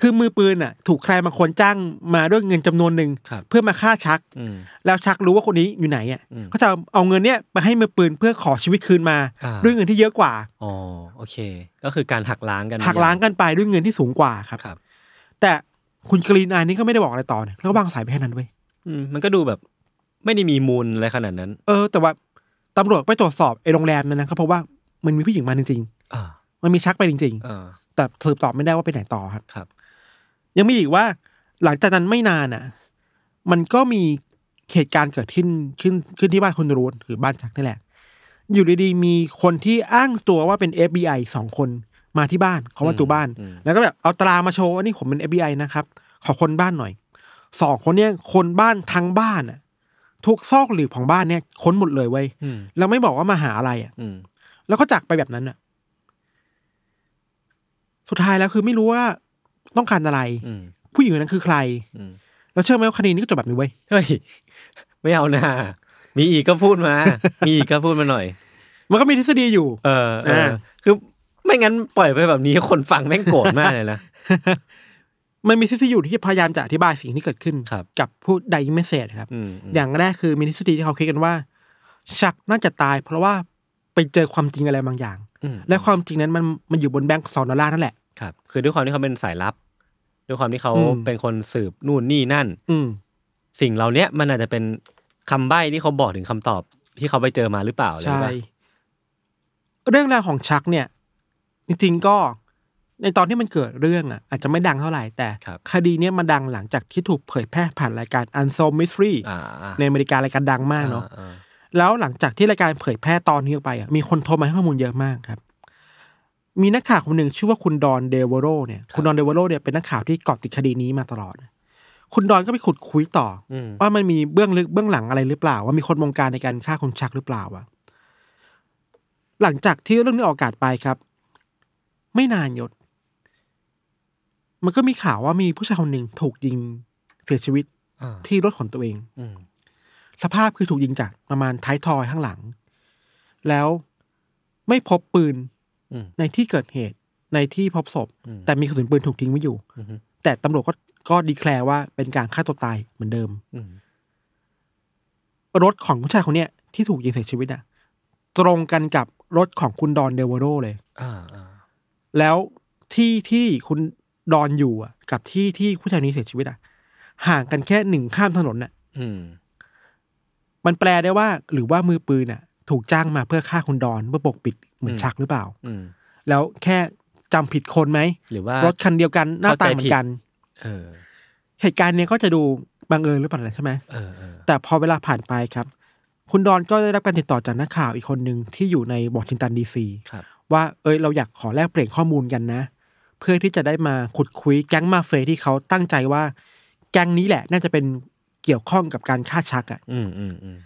คือมือปืนอะ ถูกใครบางคนจ้างมาด้วยเงินจำนวนหนึ่งครับเพื่อมาฆ่าชักอืมแล้วชักรู้ว่าคนนี้อยู่ไหนอะอืมก็จะเอาเงินเนี่ยไปให้มือปืนเพื่อขอชีวิตคืนมาอ่าด้วยเงินที่เยอะกว่าอ๋อโอเค ก็คือการหักล้างกันหักล้างกันไปด้วยเงินที่สูงกว่าครับครับแต่คุณกรีนอายนี่ก็ไม่ได้บอกอะไรต่อเนี่ยแล้วก็วางสายไปแค่นั้นเว้ยอืมมันก็ดูแบบ ไม่ได้มีมูลอะไรขนาดนั้น เออ แต่ว่าตำรวจไปตรวจสอบไอ้โรงแรมนั้นนะเขาพบว่ามันมีผู้หญิงมาจริงอ่าๆมันมีชักไปจริงอ่าๆ แต่สืบตอบไม่ได้ว่าไปไหนต่อครับ ครับ ยังมีอีกว่า หลังจากนั้นไม่นานอะ มันก็มีเหตุการณ์เกิดขึ้นขึ้นขึ้นที่บ้านคุณรูนหรือบ้านชักนี่แหละ อยู่ดีๆมีคนที่อ้างตัวว่าเป็น FBI สองคนมาที่บ้านเขามาตูบ้านอืมแล้วก็แบบเอาตรามาโชว์ว่านี่ผมเป็น FBI นะครับ ขอคนบ้านหน่อยสองคนเนี้ยคนบ้านทั้งบ้านอะทุกซอกหลืบของบ้านเนี่ยค้นหมดเลยเว้ยอืมแล้วไม่บอกว่ามาหาอะไรอะอืมแล้วก็จากไปแบบนั้นอะ สุดท้ายแล้วคือไม่รู้ว่าต้องการอะไรอืมผู้หญิงคนนั้นคือใครอืมแล้วเชื่อไหมว่าคดีนี้ก็จบแบบนี้เว้ยเฮ้ยไม่เอานะมีอีกก็พูดมา มีอีกก็พูดมาหน่อย มันก็มีทฤษฎีอยู่ เออเอออ่าคือไม่งั้นปล่อยไปแบบนี้คนฟังแม่งโกรธมากเลยนะมันมีทฤษฎีอยู่ที่พยายามจะอธิบายสิ่งที่เกิดขึ้นครับกับผู้ไดอิเมเซจครับอืมมอย่างแรกคือมีทฤษฎีที่เขาคิดกันว่า ชักน่าจะตาย เพราะว่าไปเจอความจริงอะไรบางอย่างอืม และความจริงนั้นมันมันอยู่บนแบงค์สองดอลลาร์นั่นแหละครับคือด้วยความที่เขาเป็นสายลับ ด้วยความที่เขาอืมเป็นคนสืบนู่นนี่นั่น อืมสิ่งเหล่าเนี้ยมันอาจจะเป็นคำใบ้ที่เขาบอกถึงคำตอบที่เขาไปเจอมาหรือเปล่าอะไรใช่แบบเรื่องราวของชักเนี่ย จริงๆก็ในตอนที่มันเกิดเรื่องอะ อาจจะไม่ดังเท่าไหร่แต่คดีเนี้ยมันดังหลังจากที่ถูกเผยแพร่ผ่านรายการ Unsolved Mystery อ่าในอเมริการายการดังมากเนาะอ่ แล้วหลังจากที่รายการเผยแพร่ตอนนี้ออกไปอะมีคนโทรมาให้ข้อมูลเยอะมากครับ มีนักข่าวคนหนึ่งชื่อว่าคุณดอนเดวโรเนี่ย คุณดอนเดวโรเนี่ยเป็นนักข่าวที่เกาะติดคดีนี้มาตลอด คุณดอนก็ไปขุดคุยต่ออืมว่ามันมีเบื้องลึกเบื้องหลังอะไรหรือเปล่า ว่ามีคนวงการในการฆ่าคนชักหรือเปล่าวะหลังจากที่เรื่องนี้ออกอากาศไปครับ ไม่นานยศ มันก็มีข่าวว่ามีผู้ชายคนหนึ่งถูกยิงเสียชีวิตอ่าที่รถของตัวเองอืม สภาพคือถูกยิงจากประมาณท้ายทอยข้างหลัง แล้วไม่พบปืนอืมในที่เกิดเหตุในที่พบศพอืมแต่มีกระสุนปืนถูกทิ้งไว้อยู่อืมแต่ตำรวจก็ก็ดีแคลร์ว่าเป็นการฆ่าตัวตายเหมือนเดิมอืมรถของผู้ชายคนเนี้ยที่ถูกยิงเสียชีวิตอะตรงกันกับรถของคุณดอนเดวโรเลยอ่าอ่าแล้วที่ที่คุณดอนอยู่อะ กับที่ที่ผู้ชายนี้เสียชีวิตอะ ห่างกันแค่หนึ่งข้ามถนนน่ะอื มมันแปลได้ว่าหรือว่ามือปืนอะ ถูกจ้างมาเพื่อฆ่าคุณดอนเพื่อปกปิดเหมือนชักหรือเปล่า อืม แล้วแค่จำผิดคนไหมหรือว่ารถคันเดียวกันหน้าตาเข้าใจเหมือผิดนกัน เออ เหตุการณ์เนี้ยก็จะดูบังเอิญหรือเปล่าล่ะใช่ไหม เออเออแต่พอเวลาผ่านไปครับ คุณดอนก็ได้รับการติดต่อจากนักข่าวอีกคนหนึ่งที่อยู่ในวอชิงตันดีซีครับ ว่าเอ้ยเราอยากขอแลกเปลี่ยนข้อมูลกันนะ เพื่อที่จะได้มาขุดคุยแก๊งมาเฟยที่เขาตั้งใจว่า แก๊งนี้แหละ น่าจะเป็น เกี่ยวข้องกับการฆ่าชักอะ่ะอืมอืมอืม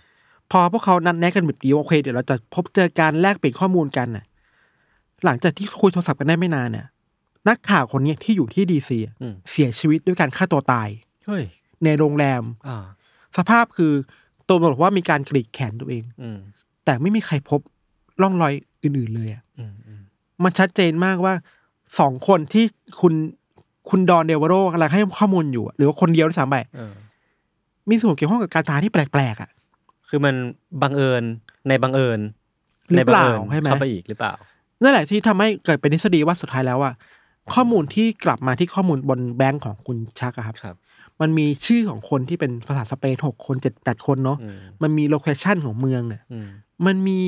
พอพวกเขานัดแนะกันแบบนี้ว่าโอเคเดี๋ยวเราจะพบเจอการแลกเปลี่ยนข้อมูลกันน่ะ หลังจากที่คุยโทรศัพท์กันได้ไม่นานเนี่ยนักข่าวคนเนี้ยที่อยู่ที่ดีซีอืม เสียชีวิตด้วยการฆ่าตัวตาย เฮ้ย ในโรงแรม อ่า สภาพคือตัวบอกว่ามีการกรีดแขนตัวเอง อืม แต่ไม่มีใครพบร่องรอยอื่น ๆ เลยอะอืมอืมมันชัดเจนมากว่าสองคนที่คุณคุณดอนเดวโรกำลังให้ข้อมูลอยู่อะหรือว่าคนเดียวด้วยซ้ำไปเออ มีส่วนเกี่ยวข้องกับการตายที่แปลกๆอะ คือมันบังเอิญในบังเอิญหรือในบัเปล่าเอิญใช่ไหมเข้าไปอีกหรือเปล่า นั่นแหละที่ทำให้เกิดเป็นทฤษฎีว่าสุดท้ายแล้วอะข้อมูลที่กลับมาที่ข้อมูลบนแบงก์ของคุณชักอะครับครับมันมีชื่อของคนที่เป็นภาษาสเปนหกคนเจ็ดแปดคนเนาะอืมมันมีโลเคชันของเมืองเนี่ยอืมมันมี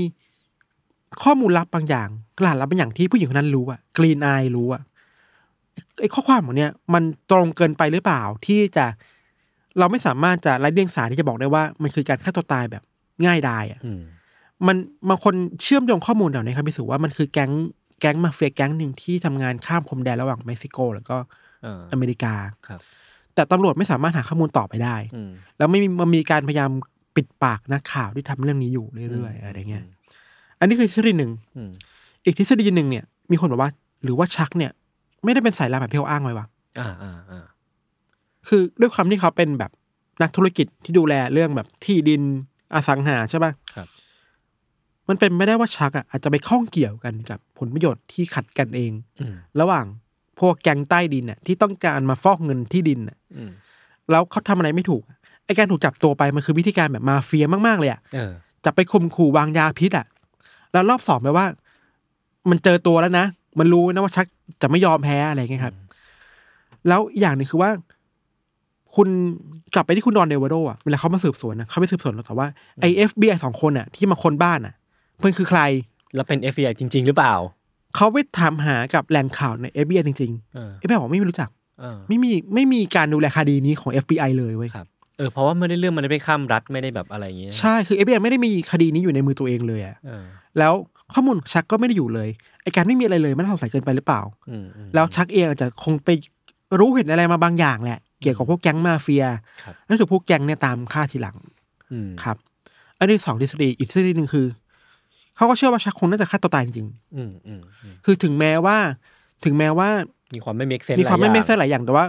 ข้อมูลลับบางอย่างกลาดลับบางอย่างที่ผู้หญิงคนนั้นรู้อะกรีนไอรู้อะไอ้ข้อความของเนี้ยมันตรงเกินไปหรือเปล่าที่จะ เราไม่สามารถจะไร้เดียงสาที่จะบอกได้ว่า มันคือการฆ่าตัวตายแบบง่ายดายอะอืมมันบางคนเชื่อมโยงข้อมูลเหล่านี้ครับพิสูจว่ามันคือแก๊งแก๊งมาเฟียแก๊งหนึ่งที่ทำงานข้ามพรมแดนระหว่างเม็กซิโก แล้วก็เอออเมริกาครับ แต่ตำรวจไม่สามารถหาข้อมูลต่อไปได้อืมแล้วไม่มีมันมีการพยายามปิดปากนักข่าวที่ทำเรื่องนี้อยู่เรื่อยๆอะไรเงี้ยอันนี้คือทฤษฎีหนึ่งอืมอีกทฤษฎีหนึ่งเนี่ย มีคนบอกว่า หรือว่าชักเนี่ย ไม่ได้เป็นสายลับแบบที่เขาอ้างไว้วะอ่าอ่าอ่า คือด้วยความที่เขาเป็นแบบนักธุรกิจที่ดูแลเรื่องแบบที่ดินอสังหาใช่ปะครับ มันเป็นไม่ได้ว่าชักอะอาจจะไปข้องเกี่ยวกันกับผลประโยชน์ที่ขัดกันเองอืมระหว่างพวกแก๊งใต้ดินน่ะที่ต้องการมาฟอกเงินที่ดินน่ะอืมแล้วเขาทำอะไรไม่ถูกอะไอการถูกจับตัวไปมันคือวิธีการแบบมาเฟียมากๆเลยอะเออจับไปข่มขู่วางยาพิษอะ แล้วรอบสองแปลว่า มันเจอตัวแล้วนะ มันรู้นะว่าชักจะไม่ยอมแพ้อะไรเงี้ยครับ แล้วอีกอย่างหนึ่งคือว่า คุณกลับไปที่คุณดอนเดวโดอะเวลาเขามาสืบสวนนะเขาไปสืบสวนแล้วแต่ว่าไอเอฟบีไอสองคนอะที่มาค้นบ้านอะเพื่อนคือใคร แล้วเป็น FBI จริง ๆ หรือเปล่า เขาไปถามหากับแหล่งข่าวใน FBI จริงเออๆ FBI บอกไม่รู้จักเออไม่มีไม่มีการดูแลคดีนี้ของ FBI เลยเว้ยครับเออเพราะว่าไม่ได้เรื่องมันไม่ได้ข้ามรัฐไม่ได้แบบอะไรอย่างเงี้ยใช่คือ FBI ไม่ได้มีคดีนี้อยู่ในมือตัวเองเลยอะเออแล้วข้อมูลของชักก็ไม่ได้อยู่เลยไอการไม่มีอะไรเลยมันน่าสงสัยเกินไปหรือเปล่า อืมอืมแล้วชักเองอาจจะคงไปรู้เห็นอะไรมาบางอย่างแหละ เกี่ยวกับพวกแก๊งมาเฟียครับแล้วถูกพวกแก๊งเนี่ยตามฆ่าทีหลังอืมครับ อันนี้สองทฤษฎีอีกทฤษฎีหนึ่งคือเขาก็เชื่อว่าชักคงน่าจะฆ่าตัวตายจริงอืมอืมอืมๆคือถึงแม้ว่า ถึงแม้ว่า มีความไม่ make sense มีความไม่หลไม่ยอย่งใช่หลายอย่างแต่ว่า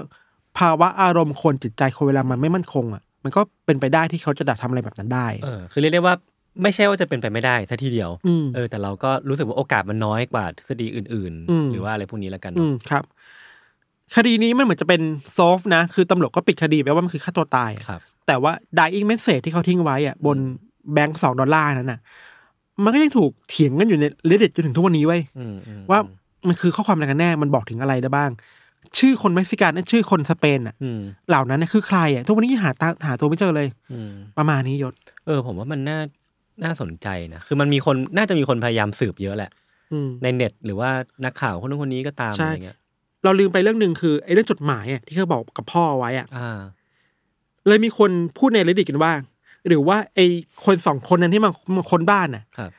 ภาวะอารมณ์คนจิตใจคนเวลามันไม่มั่นคงอะมันก็เป็นไปได้ที่เขาจะดัดทำอะไรแบบนั้นได้เออคือเรียกได้ว่าไม่ใช่ว่าจะเป็นไปไม่ได้ซะทีเดียวอืมเออ แต่เราก็รู้สึกว่าโอกาสมันน้อยกว่าทฤษฎีอื่นอืมๆหรือว่าอะไรพวกนี้แล้วกันอืเนาะมครับ คดีนี้มันเหมือนจะเป็นโซฟนะคือตำรวจก็ปิดคดีไปว่ามันคือฆ่าตัวตายอะครับ แต่ว่า dying message ที่เขาทิ้งไว้อะบนแบงค์สองดอลลาร์นั้นน่ะ มันก็ยังถูกเถียงกันอยู่ใน reddit จนถึงทุกวันนี้ไว้ยอืมอืมว่ามันคือข้อความอะไรกันแน่มันบอกถึงอะไรได้บ้าง ชื่อคนเม็กซิกันชื่อคนสเปนอะอืมเหล่านั้นน่ะคือใครอะทุกวันนี้ยังหาตาหาตัวไม่เจอเลยอืมประมาณนี้ยศ เออ ผมว่ามันน่าน่าสนใจนะคือมันมีคนน่าจะมีคนพยายามสืบเยอะแหละอืมในเน็ตหรือว่านักข่าวคนนู้นคนนี้ก็ตามใช่อะไรเงี้ย เราลืมไปเรื่องหนึ่งคือไอ้เรื่องจดหมายอะที่เขาบอกกับพ่อไว้อะอ่าเลยมีคนพูดใน reddit กันว่า หรือว่าไอ้คนสองคนนั้นที่มามาค้นบ้านน่ะครับ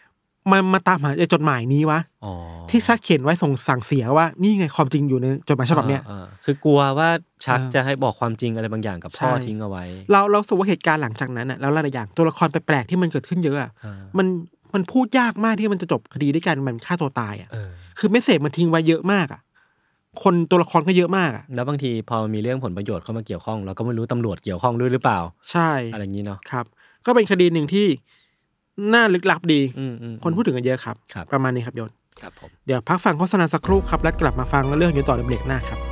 มันมาตามหาไอ้จดหมายนี้วะอ๋อที่ชักเขียนไว้ส่งสั่งเสียว่า นี่ไงความจริงอยู่ในจดหมายฉบับเนี้ยอ่าๆคือกลัวว่าชักเออจะให้บอกความจริงอะไรบางอย่างกับพ่อใช่ทิ้งเอาไว้ เราเราสูว่าเหตุการณ์หลังจากนั้นอะแล้วหลายๆอย่างตัวละครแปลกๆที่มันเกิดขึ้นเยอะอะอ่ามันมันพูดยากมากที่มันจะจบคดีด้วยกันมันฆ่าตัวตายอะเออคือเมสเซจมันทิ้งไว้เยอะมากอะ คนตัวละครก็เยอะมากอะแล้วบางทีพอมันมีเรื่องผลประโยชน์เข้ามาเกี่ยวข้อง เราก็ไม่รู้ตำรวจเกี่ยวข้องด้วยหรือเปล่า ใช่อะไรอย่างนี้เนาะ ครับ ก็เป็นคดีหนึ่งที่น่าลึกลับดี อืมอืม คนพูดถึงกันเยอะครับ ครับ ประมาณนี้ครับยศครับผม เดี๋ยวพักฟังโฆษณาสักครู่ครับ แล้วกลับมาฟังเรื่องนี้ต่อในเบรกหน้าครับ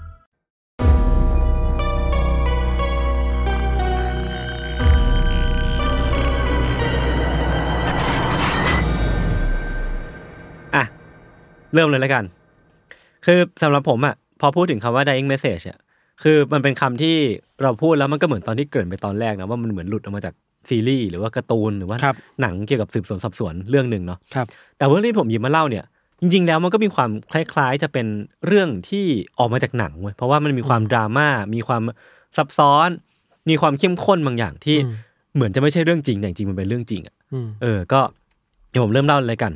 เริ่มเลยแล้วกัน คือสำหรับผมอะพอพูดถึงคำว่า dying message อะคือมันเป็นคำที่เราพูดแล้วมันก็เหมือนตอนที่เกริดไปตอนแรกนะว่ามันเหมือนหลุดออกมาจากซีรีส์หรือว่าการ์ตูนหรือว่าครับหนังเกี่ยวกับสืบสวนสอบสวนเรื่องหนึ่งเนาะครับแต่ว่าเรื่องที่ผมหยิบมาเล่าเนี่ย จริง ๆ แล้วมันก็มีความคล้ายๆ จะเป็นเรื่องที่ออกมาจากหนังเว้ยเพราะว่ามันมีความดราม่ามีความซับซ้อน มีความเข้มข้นบางอย่างที่อืมเหมือนจะไม่ใช่เรื่องจริงแต่จริงๆมันเป็นเรื่องจริงอะอืมเออก็เดี๋ยวผมเริ่มเล่าเลยกัน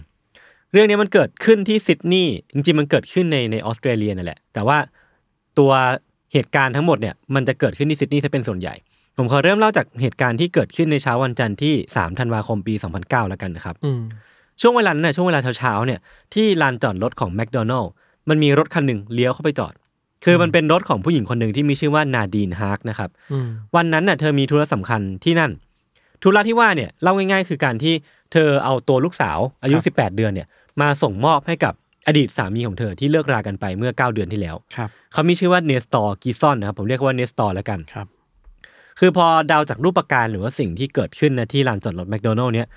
เรื่องนี้มันเกิดขึ้นที่ซิดนีย์จริงๆมันเกิดขึ้นในในออสเตรเลียนั่นแหละ แต่ว่าตัวเหตุการณ์ทั้งหมดเนี่ยมันจะเกิดขึ้นที่ซิดนีย์ซะเป็นส่วนใหญ่ ผมขอเริ่มเล่าจากเหตุการณ์ที่เกิดขึ้นในเช้าวันจันทร์ที่ 3 ธันวาคมปี 2009 แล้วกันนะครับอืมช่วงเวลานั้นน่ะช่วงเวลาเช้าๆเนี่ยที่ลานจอดรถของแมคโดนัลด์มันมีรถคันหนึ่งเลี้ยวเข้าไปจอด คือมันเป็นรถของผู้หญิงคนหนึ่งที่มีชื่อว่านาดีนฮาร์กนะครับอืมวันนั้นน่ะเธอมีธุระสำคัญที่นั่น ธุระที่ว่าเนี่ยเล่าง่าย ๆ คือการที่เธอเอาตัวลูกสาวอายุ 18 เดือนเนี่ย มาส่งมอบให้กับอดีตสามีของเธอที่เลิกรากันไปเมื่อ 9 เดือนที่แล้วครับเขามีชื่อว่าเนสตอร์กีซอนนะครับผมเรียกว่าเนสตอร์แล้วกันครับ คือพอเดาจากรูปการณ์หรือว่าสิ่งที่เกิดขึ้นนะที่ลานจอดรถแมคโดนัลด์เนี่ย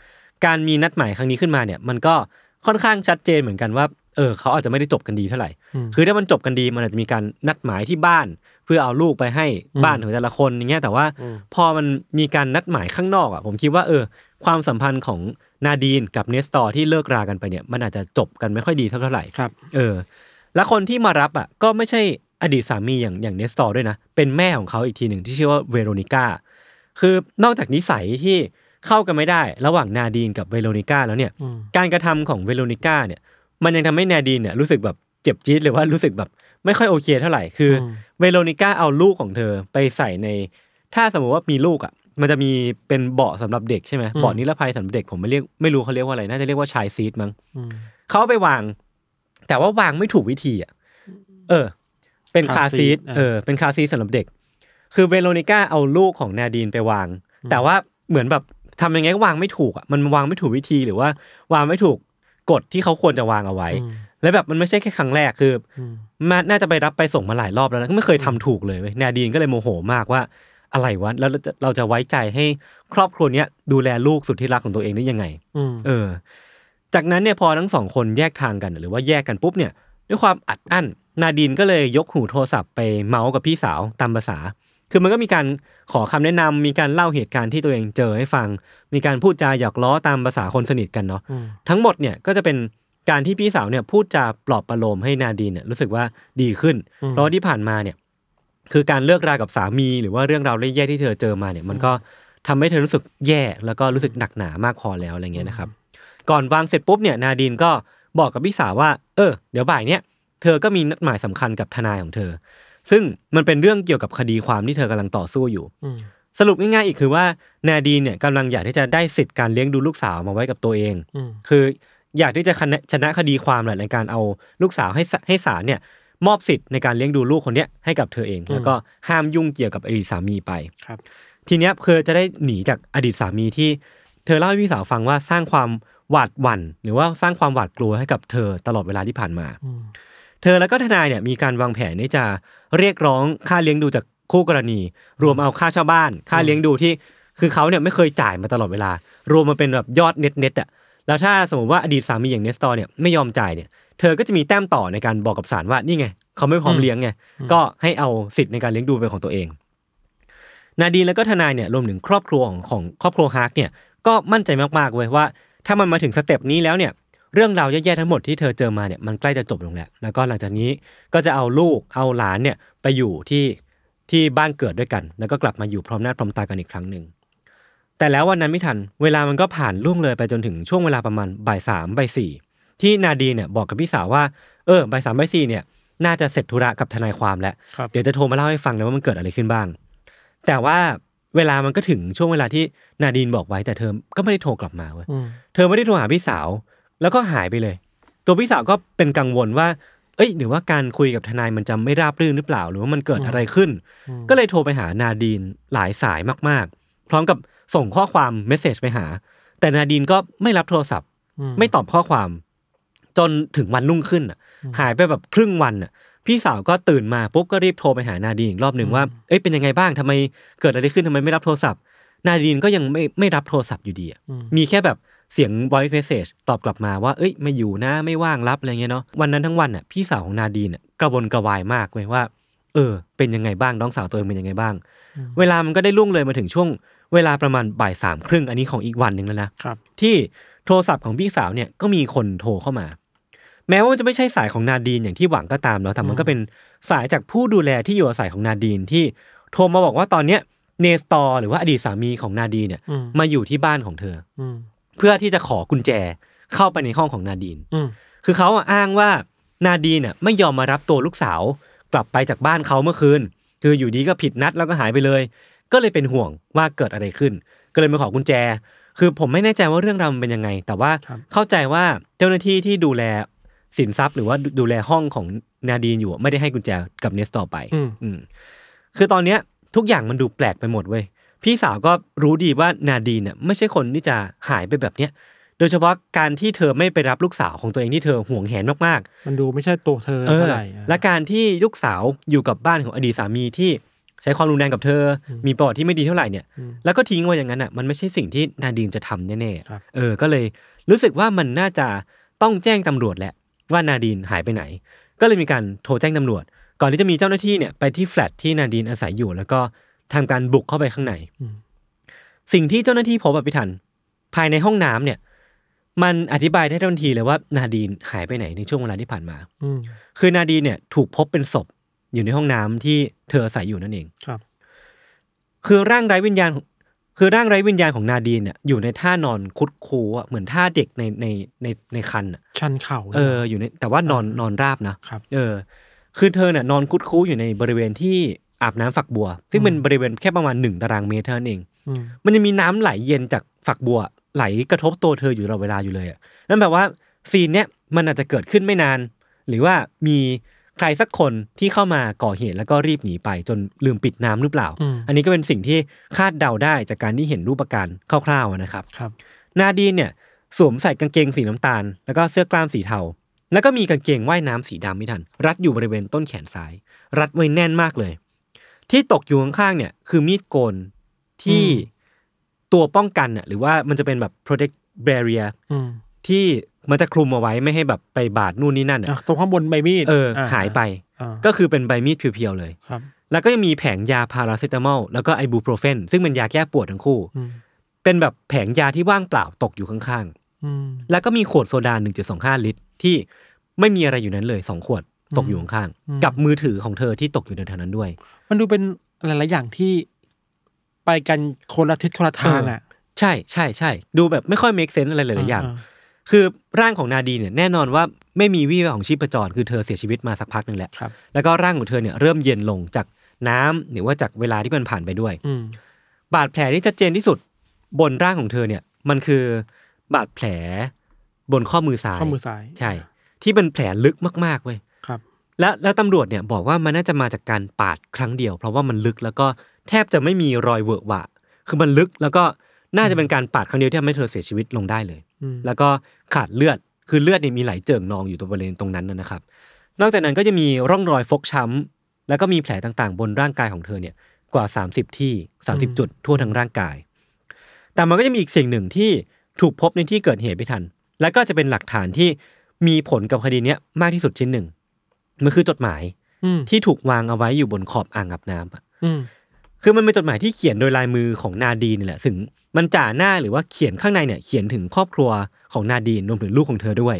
การมีนัดหมายครั้งนี้ขึ้นมาเนี่ย มันก็ค่อนข้างชัดเจนเหมือนกันว่าเออเขาอาจจะไม่ได้จบกันดีเท่าไหร่อืมคือถ้ามันจบกันดีมันอาจจะมีการนัดหมายที่บ้าน เพื่อเอาลูกไปให้บ้านของแต่ละคนอย่างเงี้ยแต่ว่าอืมพอมันมีการนัดหมายข้างนอกอะผมคิดว่าเออ ความสัมพันธ์ของ นาดีนกับเนสตอร์ที่เลิกรากันไปเนี่ย มันอาจจะจบกันไม่ค่อยดีเท่าไหร่ครับ เออ แล้วคนที่มารับอะ ก็ไม่ใช่อดีตสามีอย่างอย่างเนสตอร์ด้วยนะ เป็นแม่ของเขาอีกทีหนึ่งที่ชื่อว่าเวโรนิก้า คือนอกจากนิสัยที่เข้ากันไม่ได้ระหว่างนาดีนกับเวโรนิก้าแล้วเนี่ยอืมการกระทำของเวโรนิก้าเนี่ย มันยังทำให้นาดีนเนี่ยรู้สึกแบบเจ็บจี๊ดหรือว่ารู้สึกแบบไม่ค่อยโอเคเท่าไหร่ คืออืมเวโรนิก้าเอาลูกของเธอไปใส่ใน ถ้าสมมติว่ามีลูกอะ มันจะมีเป็นเบาะสำหรับเด็กใช่ไหมเบาะนิรภัยสำหรับเด็กผมไม่เรียกไม่รู้เขาเรียกว่าอะไรน่าจะเรียกว่า child seat มั้งอืมเขาเอาไปวาง แต่ว่าวางไม่ถูกวิธีอะเออ เป็นคา car seat seat อ่าเออเป็น car seat สำหรับเด็ก คือเวโรนิก้าเอาลูกของนาดีนไปวาง แต่ว่าเหมือนแบบทำยังไงก็วางไม่ถูกอะมันวางไม่ถูกวิธีหรือว่าวางไม่ถูกกฎที่เขาควรจะวางเอาไว้อืมแล้วแบบมันไม่ใช่แค่ครั้งแรกคืออืมมันน่าจะไปรับไปส่งมาหลายรอบแล้วนะไม่เคยทำถูกเลยเว้ยนาดีนก็เลยโมโหมากว่า อะไรวะแล้วเราจะเราจะไว้ใจให้ครอบครัวเนี้ยดูแลลูกสุดที่รักของตัวเองได้ยังไงอืมเออ จากนั้นเนี่ยพอทั้งสองคนแยกทางกันหรือว่าแยกกันปุ๊บเนี่ย ด้วยความอัดอั้น นาดีนก็เลยยกหูโทรศัพท์ไปเมาส์กับพี่สาวตามภาษา คือมันก็มีการขอคำแนะนำมีการเล่าเหตุการณ์ที่ตัวเองเจอให้ฟัง มีการพูดจาหยอกล้อตามภาษาคนสนิทกันเนาะอืมทั้งหมดเนี่ยก็จะเป็นการที่พี่สาวเนี่ยพูดจาปลอบประโลมให้นาดีนเนี่ยรู้สึกว่าดีขึ้นเพราะว่าที่ผ่านมาเนี่ย คือการเลิกรากับสามีหรือว่าเรื่องราวเล่แย่ที่เธอเจอมาเนี่ย มันก็ทำให้เธอรู้สึกแย่แล้วก็รู้สึกหนักหนามากพอแล้วอะไรเงี้ยนะครับ ก่อนวางเสร็จปุ๊บเนี่ยนาดีนก็บอกกับพี่สาวว่า เออ เดี๋ยวบ่ายเนี่ยเธอก็มีนัดหมายสำคัญกับทนายของเธอ ซึ่งมันเป็นเรื่องเกี่ยวกับคดีความที่เธอกำลังต่อสู้อยู่อืมสรุปง่ายๆอีกคือว่านาดีนเนี่ยกำลังอยากที่จะได้สิทธิ์การเลี้ยงดูลูกสาวมาไว้กับตัวเองอืมคืออยากที่จะชนะชนะคดีความแหละในการเอาลูกสาวให้ศให้ศาลเนี่ย มอบสิทธิ์ในการเลี้ยงดูลูกคนเนี้ยให้กับเธอเอง แล้วก็ห้ามยุ่งเกี่ยวกับอดีตสามีไปครับทีเนี้ยคือจะได้หนีจากอดีตสามีที่ เธอเล่าให้พี่สาวฟังว่าสร้างความหวาดหวั่น หรือว่าสร้างความหวาดกลัวให้กับเธอตลอดเวลาที่ผ่านมาอืมเธอแล้วก็ทนายเนี่ยมีการวางแผนที่จะเรียกร้องค่าเลี้ยงดูจากคู่กรณี รวมเอาค่าเช่าบ้าน ค่าเลี้ยงดูที่คือเขาเนี่ยไม่เคยจ่ายมาตลอดเวลา รวมมาเป็นแบบยอดเน็ตเน็ตๆอะแล้วถ้าสมมติว่าอดีตสามีอย่างเนสตอร์เนี่ยไม่ยอมจ่ายเนี่ย เธอก็จะมีแต้มต่อในการบอกกับศาลว่านี่ไงเขาไม่พร้อมเลี้ยงไงก็ให้เอาสิทธิ์ในการเลี้ยงดูเป็นของตัวเอง นาดีนแล้วก็ทนายเนี่ยรวมถึงครอบครัวของของครอบครัวฮาร์กเนี่ยก็มั่นใจมากๆเว้ยว่า ถ้ามันมาถึง step นี้แล้วเนี่ยเรื่องราวแย่ๆทั้งหมดที่เธอเจอมาเนี่ยมันใกล้จะจบลงแล้วแล้วก็หลังจากนี้ก็จะเอาลูกเอาหลานเนี่ยไปอยู่ที่ที่บ้านเกิดด้วยกัน แล้วก็กลับมาอยู่พร้อมหน้าพร้อมตากันอีกครั้งหนึ่งแต่แล้ววันนั้นไม่ทัน เวลามันก็ผ่านล่วงเลยไปจนถึงช่วงเวลาประมาณบ่ายสามบ่ายสี่ ที่นาดีเนี่ยบอกกับพี่สาวว่าเออบ่ายสามบ่ายสี่เนี่ย น่าจะเสร็จธุระกับทนายความแล้วครับเดี๋ยวจะโทรมาเล่าให้ฟังเลยว่ามันเกิดอะไรขึ้นบ้าง แต่ว่าเวลามันก็ถึงช่วงเวลาที่นาดีนบอกไว้แต่เธอก็ไม่ได้โทรกลับมาเว้ยอืมเธอไม่ได้โทรหาพี่สาว แล้วก็หายไปเลย ตัวพี่สาวก็เป็นกังวลว่า เอ้ยหรือว่าการคุยกับทนายมันจะไม่ราบรื่นหรือเปล่า หรือว่ามันเกิดอะไรขึ้น ก็เลยโทรไปหานาดีนหลายสายมากๆ พร้อมกับส่งข้อความเมสเซจไปหา แต่นาดีนก็ไม่รับโทรศัพท์ ไม่ตอบข้อความ จนถึงวันรุ่งขึ้นอะ หายไปแบบครึ่งวันอะ พี่สาวก็ตื่นมาปุ๊บก็รีบโทรไปหานาดีนอีกรอบหนึ่งว่าเอ้ยเป็นยังไงบ้างทำไมเกิดอะไรขึ้นทำไมไม่รับโทรศัพท์ นาดีนก็ยังไม่ไม่รับโทรศัพท์อยู่ดีอะมีแค่แบบเสียง voice message ตอบกลับมาว่า เอ้ยไม่อยู่นะไม่ว่างรับอะไรเงี้ยเนาะวันนั้นทั้งวันอะพี่สาวของนาดีนอะกระวนกระวายมากเลยว่า เออ เป็นยังไงบ้างน้องสาวตัวเองเป็นยังไงบ้าง เวลามันก็ได้ล่วงเลยมาถึงช่วง เวลาประมาณบ่ายสามครึ่งอันนี้ของอีกวันหนึ่งแล้วนะครับที่โทรศัพท์ของพี่สาวเนี่ยก็มีคนโทรเข้ามา แม้ว่าจะไม่ใช่สายของนาดีนอย่างที่หวังก็ตามเนาะแต่มันก็เป็นสายจากผู้ดูแลที่อยู่อาศัยของนาดีนที่โทรมาบอกว่าตอนเนี้ยเนสตอร์หรือว่าอดีตสามีของนาดีนเนี่ยอืมมาอยู่ที่บ้านของเธออืมเพื่อที่จะขอกุญแจเข้าไปในห้องของนาดีนอืมคือเขาอะอ้างว่านาดีนน่ะไม่ยอมมารับตัวลูกสาว กลับไปจากบ้านเขาเมื่อคืน คืออยู่ดีก็ผิดนัดแล้วก็หายไปเลย ก็เลยเป็นห่วงว่าเกิดอะไรขึ้น ก็เลยมาขอกุญแจ คือผมไม่แน่ใจว่าเรื่องราวมันเป็นยังไง แต่ว่าครับเข้าใจว่าเจ้าหน้าที่ที่ดูแล สินทรัพย์หรือว่าดูแลห้องของนาดีนอยู่อะไม่ได้ให้กุญแจกับเนสต่อไปอืมอืมคือตอนเนี้ยทุกอย่างมันดูแปลกไปหมดเว้ยพี่สาวก็รู้ดีว่านาดีนเนี่ยไม่ใช่คนที่จะหายไปแบบเนี้ยโดยเฉพาะการที่เธอไม่ไปรับลูกสาวของตัวเองที่เธอห่วงแหนมากมันดูไม่ใช่ตัวเธอๆเออเท่าไหร่อะและการที่ลูกสาวอยู่กับบ้านของอดีตสามีที่ใช้ความรุนแรงกับเธออมีประวัติที่ไม่ดีเท่าไหร่เนี่ย แล้วก็ทิ้งไว้อย่างนั้นอะ มันไม่ใช่สิ่งที่นาดีนจะทำแน่ครับๆเออ ก็เลยรู้สึกว่ามันน่าจะต้องแจ้งตำรวจแหละ ว่านาดีนหายไปไหน ก็เลยมีการโทรแจ้งตำรวจ ก่อนที่จะมีเจ้าหน้าที่เนี่ยไปที่แฟลตที่นาดีนอาศัยอยู่ แล้วก็ทำการบุกเข้าไปข้างใน สิ่งที่เจ้าหน้าที่พบแบบพิทัน ภายในห้องน้ำเนี่ย มันอธิบายได้ทันทีเลยว่านาดีนหายไปไหนในช่วงเวลาที่ผ่านมาอืมคือนาดีนเนี่ยถูกพบเป็นศพอยู่ในห้องน้ำที่เธออาศัยอยู่นั่นเองครับ คือร่างไร้วิญญาณของ คือร่างไร้วิญญาณของนาดีนเนี่ยอยู่ในท่านอนคุดคูอะเหมือนท่าเด็กในในในในคันอะชันเข่าเอออยู่ในแต่ว่านอนนอนราบนะครับ เออ คือเธอเนี่ยนอนคุดคูอยู่ในบริเวณที่อาบน้ำฝักบัว ซึ่งเป็นบริเวณแค่ประมาณหนึ่งตารางเมตรเท่านั้นเองอืมมันจะมีน้ำไหลเย็นจากฝักบัว ไหลกระทบตัวเธออยู่ตลอดเวลาอยู่เลยอะนั่นแปลว่าซีนเนี้ยมันอาจจะเกิดขึ้นไม่นาน หรือว่ามี ใครสักคนที่เข้ามาก่อเหตุแล้วก็รีบหนีไปจนลืมปิดน้ำหรือเปล่าอืมอันนี้ก็เป็นสิ่งที่คาดเดาได้จากการที่เห็นรูปประการคร่าวๆนะครับครับ นาดีนเนี่ยสวมใส่กางเกงสีน้ำตาล แล้วก็เสื้อกล้ามสีเทา แล้วก็มีกางเกงว่ายน้ำสีดำไม่ทัน รัดอยู่บริเวณต้นแขนซ้าย รัดไว้แน่นมากเลย ที่ตกอยู่ข้างๆเนี่ย คือมีดโกนที่ตัวป้องกันน่ะหรือว่ามันจะเป็นแบบ protect barrier อืมที่ มันจะคลุมเอาไว้ไม่ให้แบบไปบาดนู่นนี่นั่นอะอะตรงข้างบนใบมีดเออหายไปอ่าก็คือเป็นใบมีด pure ๆเลยครับแล้วก็ยังมีแผงยาพาราเซตามอลแล้วก็ไอบูโปรเฟนซึ่งเป็นยาแก้ปวดทั้งคู่อืมเป็นแบบแผงยาที่ว่างเปล่าตกอยู่ข้างอืมๆแล้วก็มีขวดโซดา 1.25 ลิตร ที่ไม่มีอะไรอยู่นั้นเลย2ขวดตกอยู่ข้างๆกับมือถือของเธอที่ตกอยู่ในแถวนั้นด้วย มันดูเป็นหลายๆอย่างที่ไปกันคนละทิศคนละทางอะ ใช่ใช่ใช่ดูแบบไม่ค่อย make sense อะไรหลายๆอย่างอ่า คือร่างของนาดีเนี่ยแน่นอนว่าไม่มีวี่แววของชีพจร คือเธอเสียชีวิตมาสักพักหนึ่งแล้วครับแล้วก็ร่างของเธอเนี่ยเริ่มเย็นลงจากน้ำหรือว่าจากเวลาที่มันผ่านไปด้วยอืมบาดแผลที่ชัดเจนที่สุด บนร่างของเธอเนี่ย มันคือบาดแผลบนข้อมือซ้ายข้อมือซ้ายใช่ ที่เป็นแผลลึกมากๆเว้ยครับ แล้วแล้วตำรวจเนี่ยบอกว่ามันน่าจะมาจากการปาดครั้งเดียว เพราะว่ามันลึกแล้วก็แทบจะไม่มีรอยเวอะหวะ คือมันลึกแล้วก็ น่าจะเป็นการปาดครั้งเดียวที่ทำให้เธอเสียชีวิตลงได้เลยอืมแล้วก็ขาดเลือดคือเลือดเนี่ยมีไหลเจิ่งนองอยู่ตรงบริเวณตรงนั้นนะนะครับ นอกจากนั้นก็จะมีร่องรอยฟกช้ำแล้วก็มีแผลต่างๆ บนร่างกายของเธอเนี่ยกว่า 30 ที่ 30 จุดทั่วทั้งร่างกาย แต่มันก็จะมีอีกสิ่งหนึ่งที่ถูกพบในที่เกิดเหตุไม่ทัน และก็จะเป็นหลักฐานที่มีผลกับคดีเนี้ยมากที่สุดชิ้นหนึ่ง มันคือจดหมายอืมที่ถูกวางเอาไว้อยู่บนขอบอ่างอาบน้ำอะอืม คือมันเป็นจดหมายที่เขียนโดยลายมือของนาดีนนี่แหละซึ่งมันจ่าหน้าหรือว่าเขียนข้างในเนี่ยเขียนถึงครอบครัวของนาดีนรวมถึงลูกของเธอด้วย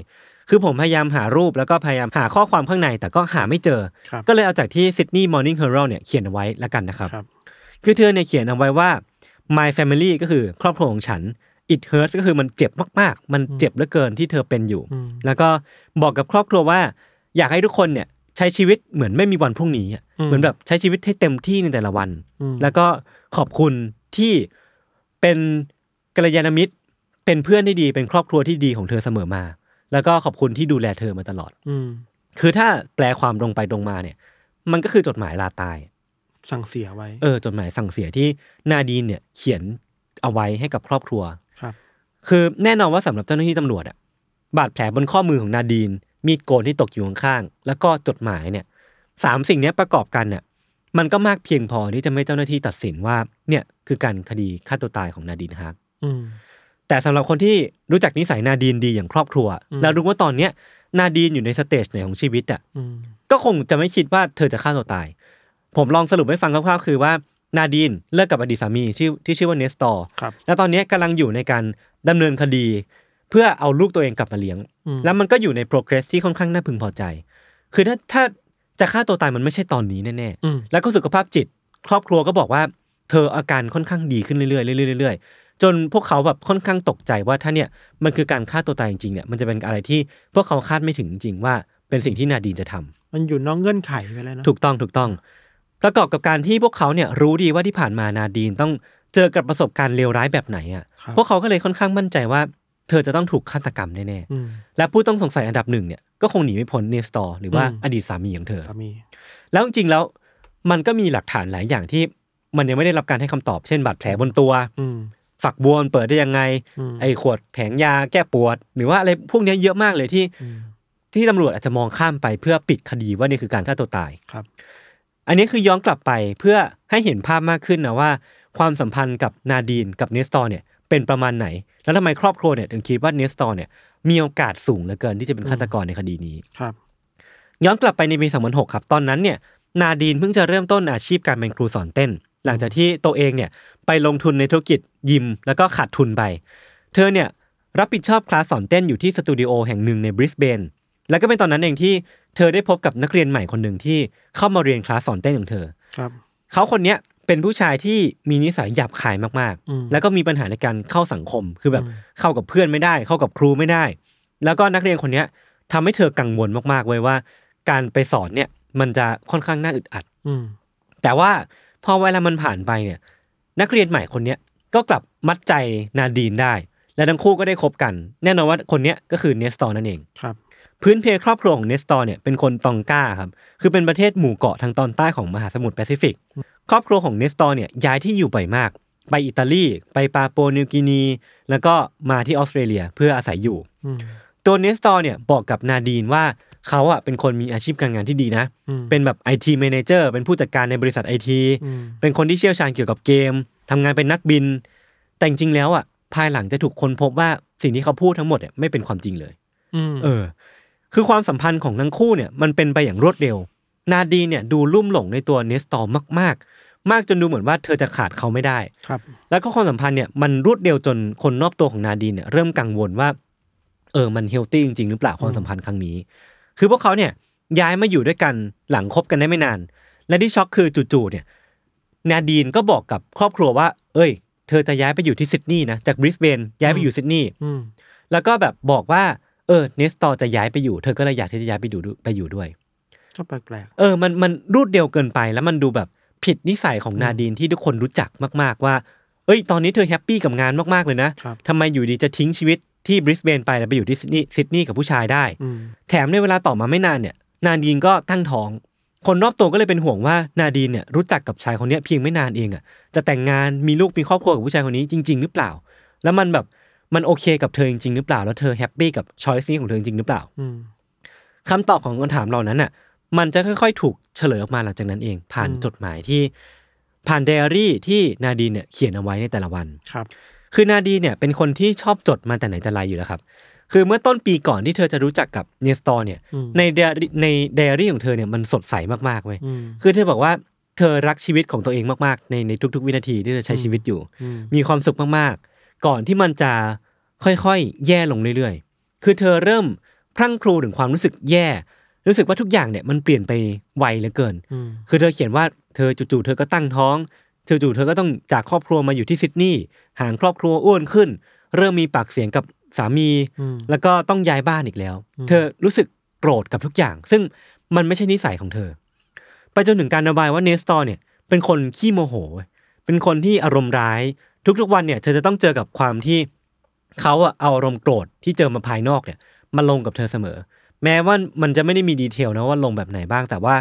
คือผมพยายามหารูปแล้วก็พยายามหาข้อความข้างในแต่ก็หาไม่เจอครับก็เลยเอาจากที่ Sydney Morning Herald เนี่ยเขียนเอาไว้ละกันนะครับครับ คือเธอเนี่ยเขียนเอาไว้ว่า my family ก็คือครอบครัวของฉัน it hurts ก็คือมันเจ็บมากๆ มันเจ็บเหลือเกินที่เธอเป็นอยู่อืมแล้วก็บอกกับครอบครัวว่า อยากให้ทุกคนเนี่ย ใช้ชีวิตเหมือนไม่มีวันพรุ่งนี้อะเหมือนแบบใช้ชีวิตให้เต็มที่ในแต่ละวันอืมแล้วก็ขอบคุณที่เป็นกัลยาณมิตร เป็นเพื่อนที่ดีเป็นครอบครัวที่ดีของเธอเสมอมา แล้วก็ขอบคุณที่ดูแลเธอมาตลอด อืมคือถ้าแปลความตรงไปตรงมาเนี่ย มันก็คือจดหมายลาตาย สั่งเสียไว้ เออ จดหมายสั่งเสียที่นาดีนเนี่ย เขียนเอาไว้ให้กับครอบครัวครับ คือแน่นอนว่าสำหรับเจ้าหน้าที่ตำรวจอะบาดแผลบนข้อมือของนาดีน มีดโกนที่ตกอยู่ข้างๆแล้วก็จดหมายเนี่ยสามสิ่งเนี้ยประกอบกันเนี่ยมันก็มากเพียงพอที่จะไม่เจ้าหน้าที่ตัดสินว่า เนี่ยคือการคดีฆ่าตัวตายของนาดีนฮาร์กอืมแต่สำหรับคนที่รู้จักนิสัยนาดีนดีอย่างครอบครัวอืมแล้วรู้ว่าตอนเนี้ยนาดีนอยู่ใน stage ไหนของชีวิตอะอืมก็คงจะไม่คิดว่าเธอจะฆ่าตัวตาย ผมลองสรุปให้ฟังคร่าวๆคือว่านาดีนเลิกกับอดีตสามีชื่อที่ชื่อว่าเนสตอร์ครับแล้วตอนนี้กำลังอยู่ในการดำเนินคดี เพื่อเอาลูกตัวเองกลับมาเลี้ยงอืมแล้วมันก็อยู่ใน progress ที่ค่อนข้างน่าพึงพอใจ คือถ้าถ้าจะฆ่าตัวตายมันไม่ใช่ตอนนี้แน่อืมๆแล้วก็สุขภาพจิต ครอบครัวก็บอกว่า เธออาการค่อนข้างดีขึ้นเรื่อยๆเรื่อยๆเรื่อยๆจนพวกเขาแบบค่อนข้างตกใจว่าถ้าเนี่ยมันคือการฆ่าตัวตายจริงๆเนี่ยมันจะเป็นอะไรที่พวกเขาคาดไม่ถึงจริงๆว่าเป็นสิ่งที่นาดีนจะทำมันอยู่นอกเงื่อนไขไปแล้วเนอะถูกต้องถูกต้อง ประกอบกับการที่พวกเขาเนี่ยรู้ดีว่าที่ผ่านมานาดีนต้องเจอกับประสบการณ์เลวร้ายแบบไหนอะครับพวกเขาก็เลยค่อนข้างมั่นใจว่า เธอจะต้องถูกฆาตกรรมแน่อืมๆและผู้ต้องสงสัยอันดับหนึ่งเนี่ยก็คงหนีไม่พ้นเนสตอร์หรือว่าอืมอดีตสามีของเธอสามีแล้วจริงๆแล้วมันก็มีหลักฐานหลายอย่างที่มันยังไม่ได้รับการให้คำตอบเช่นบาดแผลบนตัวอืมฝักบัวมันเปิดได้ยังไงอืมไอ้ขวดแผงยาแก้ปวด หรือว่าอะไรพวกเนี้ยเยอะมากเลยที่อืมที่ตำรวจอาจจะมองข้ามไปเพื่อปิดคดีว่านี่คือการฆ่าตัวตายครับ อันนี้คือย้อนกลับไปเพื่อให้เห็นภาพมากขึ้นนะว่า ความสัมพันธ์กับนาดีนกับเนสตอร์เนี่ยเป็นประมาณไหน แล้วทำไมครอบครัวเนี่ยถึงคิดว่าเนสตอร์เนี่ยมีโอกาสสูงเหลือเกินที่จะเป็นฆาตกรในคดีนี้ครับ ย้อนกลับไปในปี 2006 ครับ ตอนนั้นเนี่ยนาดีนเพิ่งจะเริ่มต้นอาชีพการเป็นครูสอนเต้น หลังจากที่ตัวเองเนี่ยไปลงทุนในธุรกิจยิม แล้วก็ขาดทุนไป เธอเนี่ยรับผิดชอบคลาสสอนเต้นอยู่ที่สตูดิโอแห่งหนึ่งในบริสเบนแล้วก็เป็นตอนนั้นเองที่เธอได้พบกับนักเรียนใหม่คนหนึ่งที่เข้ามาเรียนคลาสสอนเต้นของเธอครับเขาคนเนี้ย เป็นผู้ชายที่มีนิสัยหยาบคายมากอืมๆแล้วก็มีปัญหาในการเข้าสังคม คือแบบอืมเข้ากับเพื่อนไม่ได้ เข้ากับครูไม่ได้ แล้วก็นักเรียนคนเนี้ยทำให้เธอกังวลมากๆเว้ยว่า การไปสอนเนี่ยมันจะค่อนข้างน่าอึดอัดอืมแต่ว่าพอเวลามันผ่านไปเนี่ย นักเรียนใหม่คนเนี้ยก็กลับมัดใจนาดีนได้ และทั้งคู่ก็ได้คบกัน แน่นอนว่าคนเนี้ยก็คือเนสตอร์นั่นเองครับ พื้นเพครอบครัวของเนสตอร์เนี่ยเป็นคนตองกาครับคือเป็นประเทศหมู่เกาะทางตอนใต้ของมหาสมุทรแปซิฟิก ครอบครัวของเนสตอร์เนี่ยย้ายที่อยู่บ่อยมาก ไปอิตาลีไปปาปัวนิวกินี แล้วก็มาที่ออสเตรเลียเพื่ออาศัยอยู่อืมตัวเนสตอร์เนี่ยบอกกับนาดีนว่าเขาอะเป็นคนมีอาชีพการงานที่ดีนะอืมเป็นแบบ IT manager เป็นผู้จัดการในบริษัทไอทีอืมเป็นคนที่เชี่ยวชาญเกี่ยวกับเกมทำงานเป็นนักบิน แต่จริงๆแล้วอะภายหลังจะถูกคนพบว่าสิ่งที่เขาพูดทั้งหมดเนี่ยไม่เป็นความจริงเลยอืมเออ คือความสัมพันธ์ของทั้งคู่เนี่ยมันเป็นไปอย่างรวดเร็ว นาดีนเนี่ยดูลุ่มหลงในตัวเนสตอร์มาก ๆ มากจนดูเหมือนว่าเธอจะขาดเขาไม่ได้ครับ แล้วก็ความสัมพันธ์เนี่ยมันรวดเร็วจนคนรอบตัวของนาดีนเนี่ยเริ่มกังวลว่า เออมัน healthy จริงๆหรือเปล่าความสัมพันธ์ครั้งนี้ คือพวกเขาเนี่ยย้ายมาอยู่ด้วยกันหลังคบกันได้ไม่นาน และที่ช็อกคือจู่ๆเนี่ยนาดีนก็บอกกับครอบครัวว่า เอ้ย เธอจะย้ายไปอยู่ที่ซิดนีย์นะจากบริสเบนย้ายไปอยู่ซิดนีย์อืมแล้วก็แบบบอกว่า เออเนสตอร์จะย้ายไปอยู่ เธอก็เลยอยากที่จะย้ายไปอยู่ด้วยไปอยู่ด้วย ก็แปลกเออมันมันรวดเร็วเกินไปแล้วมันดูแบบผิดนิสัยของนาดีนที่ทุกคนรู้จักมาก ๆ ว่า เอ้ย ตอนนี้เธอ happy กับงานมาก ๆ เลยนะครับทำไมอยู่ดีๆจะทิ้งชีวิตที่บริสเบนไปแล้วไปอยู่ที่ซิดนีย์ซิดนีย์กับผู้ชายได้ๆอืมแถมในเวลาต่อมาไม่นานเนี่ย นาดีนก็ตั้งท้อง คนรอบตัวก็เลยเป็นห่วงว่านาดีนเนี่ยรู้จักกับชายคนเนี้ยเพียงไม่นานเองอะ จะแต่งงานมีลูกมีครอบครัวกับผู้ชายคนนี้จริง ๆ หรือเปล่า แล้วมันแบบ มันโอเคกับเธอจริงๆหรือเปล่า แล้วเธอ happy กับ choice นี้ของเธอจริงๆหรือเปล่าอืมคำตอบของคำถามเหล่านั้นอะ มันจะค่อย ๆ ถูกเฉลยออกมาหลังจากนั้นเอง ผ่านจดหมายที่ ผ่านไดอารี่ที่นาดีนเนี่ยเขียนเอาไว้ในแต่ละวันครับ คือนาดีเนี่ยเป็นคนที่ชอบจดมาแต่ไหนแต่ไรอยู่แล้วครับ คือเมื่อต้นปีก่อนที่เธอจะรู้จักกับเนสตอร์เนี่ยอืมในไดอารี่ในไดอารี่ของเธอเนี่ยมันสดใสมากๆเว้ยอืมคือเธอบอกว่าเธอรักชีวิตของตัวเองมากๆ ในในทุก ๆ วินาทีที่เธอใช้ชีวิตอยู่อืมมีความสุขมากๆ ก่อนที่มันจะค่อยๆ แย่ลงเรื่อยๆ คือเธอเริ่มพรั่งพรูถึงความรู้สึกแย่ รู้สึกว่าทุกอย่างเนี่ยมันเปลี่ยนไปไวเหลือเกินอืมคือเธอเขียนว่าเธอจู่ๆเธอก็ตั้งท้อง เธอจู่ๆเธอก็ต้องจากครอบครัวมาอยู่ที่ซิดนีย์ ห่างครอบครัวอ้วนขึ้น เริ่มมีปากเสียงกับสามีอืมแล้วก็ต้องย้ายบ้านอีกแล้วอืมเธอรู้สึกโกรธกับทุกอย่าง ซึ่งมันไม่ใช่นิสัยของเธอ ไปจนถึงการระบายว่าเนสตอร์เนี่ยเป็นคนขี้โมโหเว้ยเป็นคนที่อารมณ์ร้าย ทุกๆวันเนี่ยเธอจะต้องเจอกับความที่เขาอะเอาอารมณ์โกรธที่เจอมาภายนอกเนี่ยมาลงกับเธอเสมอ แม้ว่ามันจะไม่ได้มีดีเทลนะว่าลงแบบไหนบ้าง แต่ว่า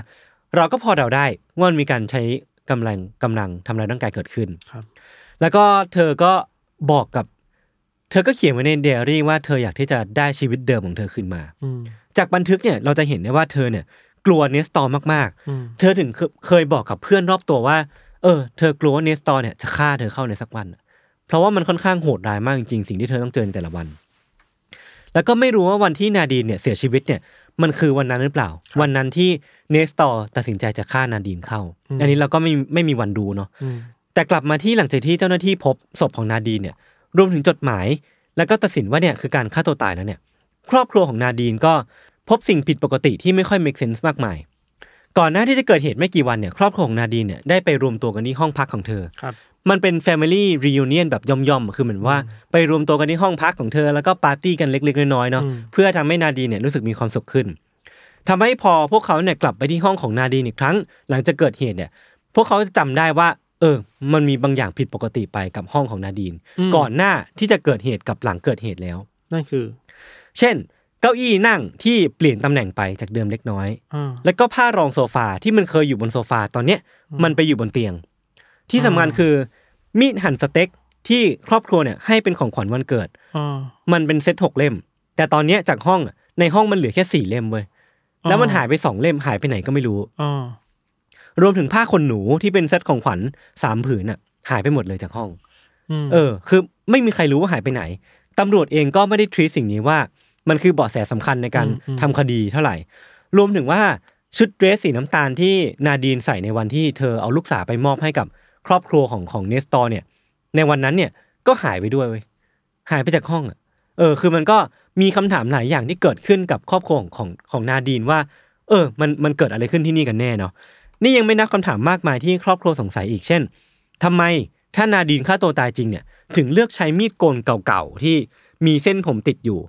เราก็พอเดาได้ว่ามันมีการใช้กำลังกำลังทำลายร่างกายเกิดขึ้นครับ แล้วก็เธอก็บอกกับ เธอก็เขียนไว้ในเดอารี่ว่าเธออยากที่จะได้ชีวิตเดิมของเธอขึ้นมาอืมจากบันทึกเนี่ยเราจะเห็นได้ว่าเธอเนี่ย กลัวเนสตอร์มากอืมๆเธอถึงเคเคยบอกกับเพื่อนรอบตัวว่า เออเธอกลัวว่าเนสตอร์เนี่ยจะฆ่าเธอเข้าในสักวันน่ะเพราะว่ามันค่อนข้างโหดร้ายมากจริงๆสิ่งที่เธอต้องเจอในแต่ละวัน แล้วก็ไม่รู้ว่าวันที่นาดีนเนี่ยเสียชีวิตเนี่ยมันคือวันนั้นหรือเปล่า วันนั้นที่เนสตอร์ตัดสินใจจะฆ่านาดีนเข้า อันนี้เราก็ไม่ไม่มีวันรู้เนาะอืมแต่กลับมาที่หลังจากที่เจ้าหน้าที่พบศพของนาดีนเนี่ยรวมถึงจดหมาย แล้วก็ตัดสินว่าเนี่ยคือการฆ่าตัวตายแล้วเนี่ย ครอบครัวของนาดีนก็พบสิ่งผิดปกติที่ไม่ค่อย make sense มากมาย ก่อนหน้าที่จะเกิดเหตุไม่กี่วันเนี่ยครอบครัวของนาดีนเนี่ยได้ไปรวมตัวกันที่ห้องพักของเธอ ครับ มันเป็น Family Reunion แบบย่อมๆ คือเหมือนว่าไปรวมตัวกันที่ห้องพักของเธอ แล้วก็ปาร์ตี้กันเล็กๆ น้อยๆ เนาะ อืม เพื่อทำให้นาดีนเนี่ยรู้สึกมีความสุขขึ้น ทำให้พอพวกเขาเนี่ยกลับไปที่ห้องของนาดีนอีกครั้ง หลังจากเกิดเหตุเนี่ย พวกเขาจำได้ว่า เออ มันมีบางอย่างผิดปกติไปกับห้องของนาดีน ก่อนหน้าที่จะเกิดเหตุกับหลังเกิดเหตุแล้ว นั่นคือ เช่น เก้าอี้นั่งที่เปลี่ยนตำแหน่งไปจากเดิมเล็กน้อยอ่าแล้วก็ผ้ารองโซฟาที่มันเคยอยู่บนโซฟาตอนเนี้ยมันไปอยู่บนเตียง ที่สำคัญคือ มีดหั่นสเต็กที่ครอบครัวเนี่ยให้เป็นของขวัญวันเกิดอ่ามันเป็นเซตหกเล่ม แต่ตอนเนี้ยจากห้องอะในห้องมันเหลือแค่สี่เล่มเว้ยแล้วมันหายไปสองเล่มหายไปไหนก็ไม่รู้อ่ารวมถึงผ้าขนหนูที่เป็นเซตของขวัญสามผืนอะ หายไปหมดเลยจากห้องอืมเออ คือไม่มีใครรู้ว่าหายไปไหนตำรวจเองก็ไม่ได้ทรีสิ่งนี้ว่า มันคือเบาะแสสำคัญในการทำคดีเท่าไหร่ รวมถึงว่าชุดเดรสสีน้ำตาลที่นาดีนใส่ในวันที่เธอเอาลูกสาวไปมอบให้กับครอบครัวของของเนสตอร์เนี่ย ในวันนั้นเนี่ยก็หายไปด้วยเว้ยหายไปจากห้องอะเออ คือมันก็มีคำถามหลายอย่างที่เกิดขึ้นกับครอบครัวของของของนาดีนว่า เออ มันมันเกิดอะไรขึ้นที่นี่กันแน่เนาะนี่ยังไม่นับคำถามมากมายที่ครอบครัวสงสัยอีกเช่นทำไมถ้านาดีนฆ่าตัวตายจริงเนี่ย ถึงเลือกใช้มีดโกนเก่าๆที่มีเส้นผมติดอยู่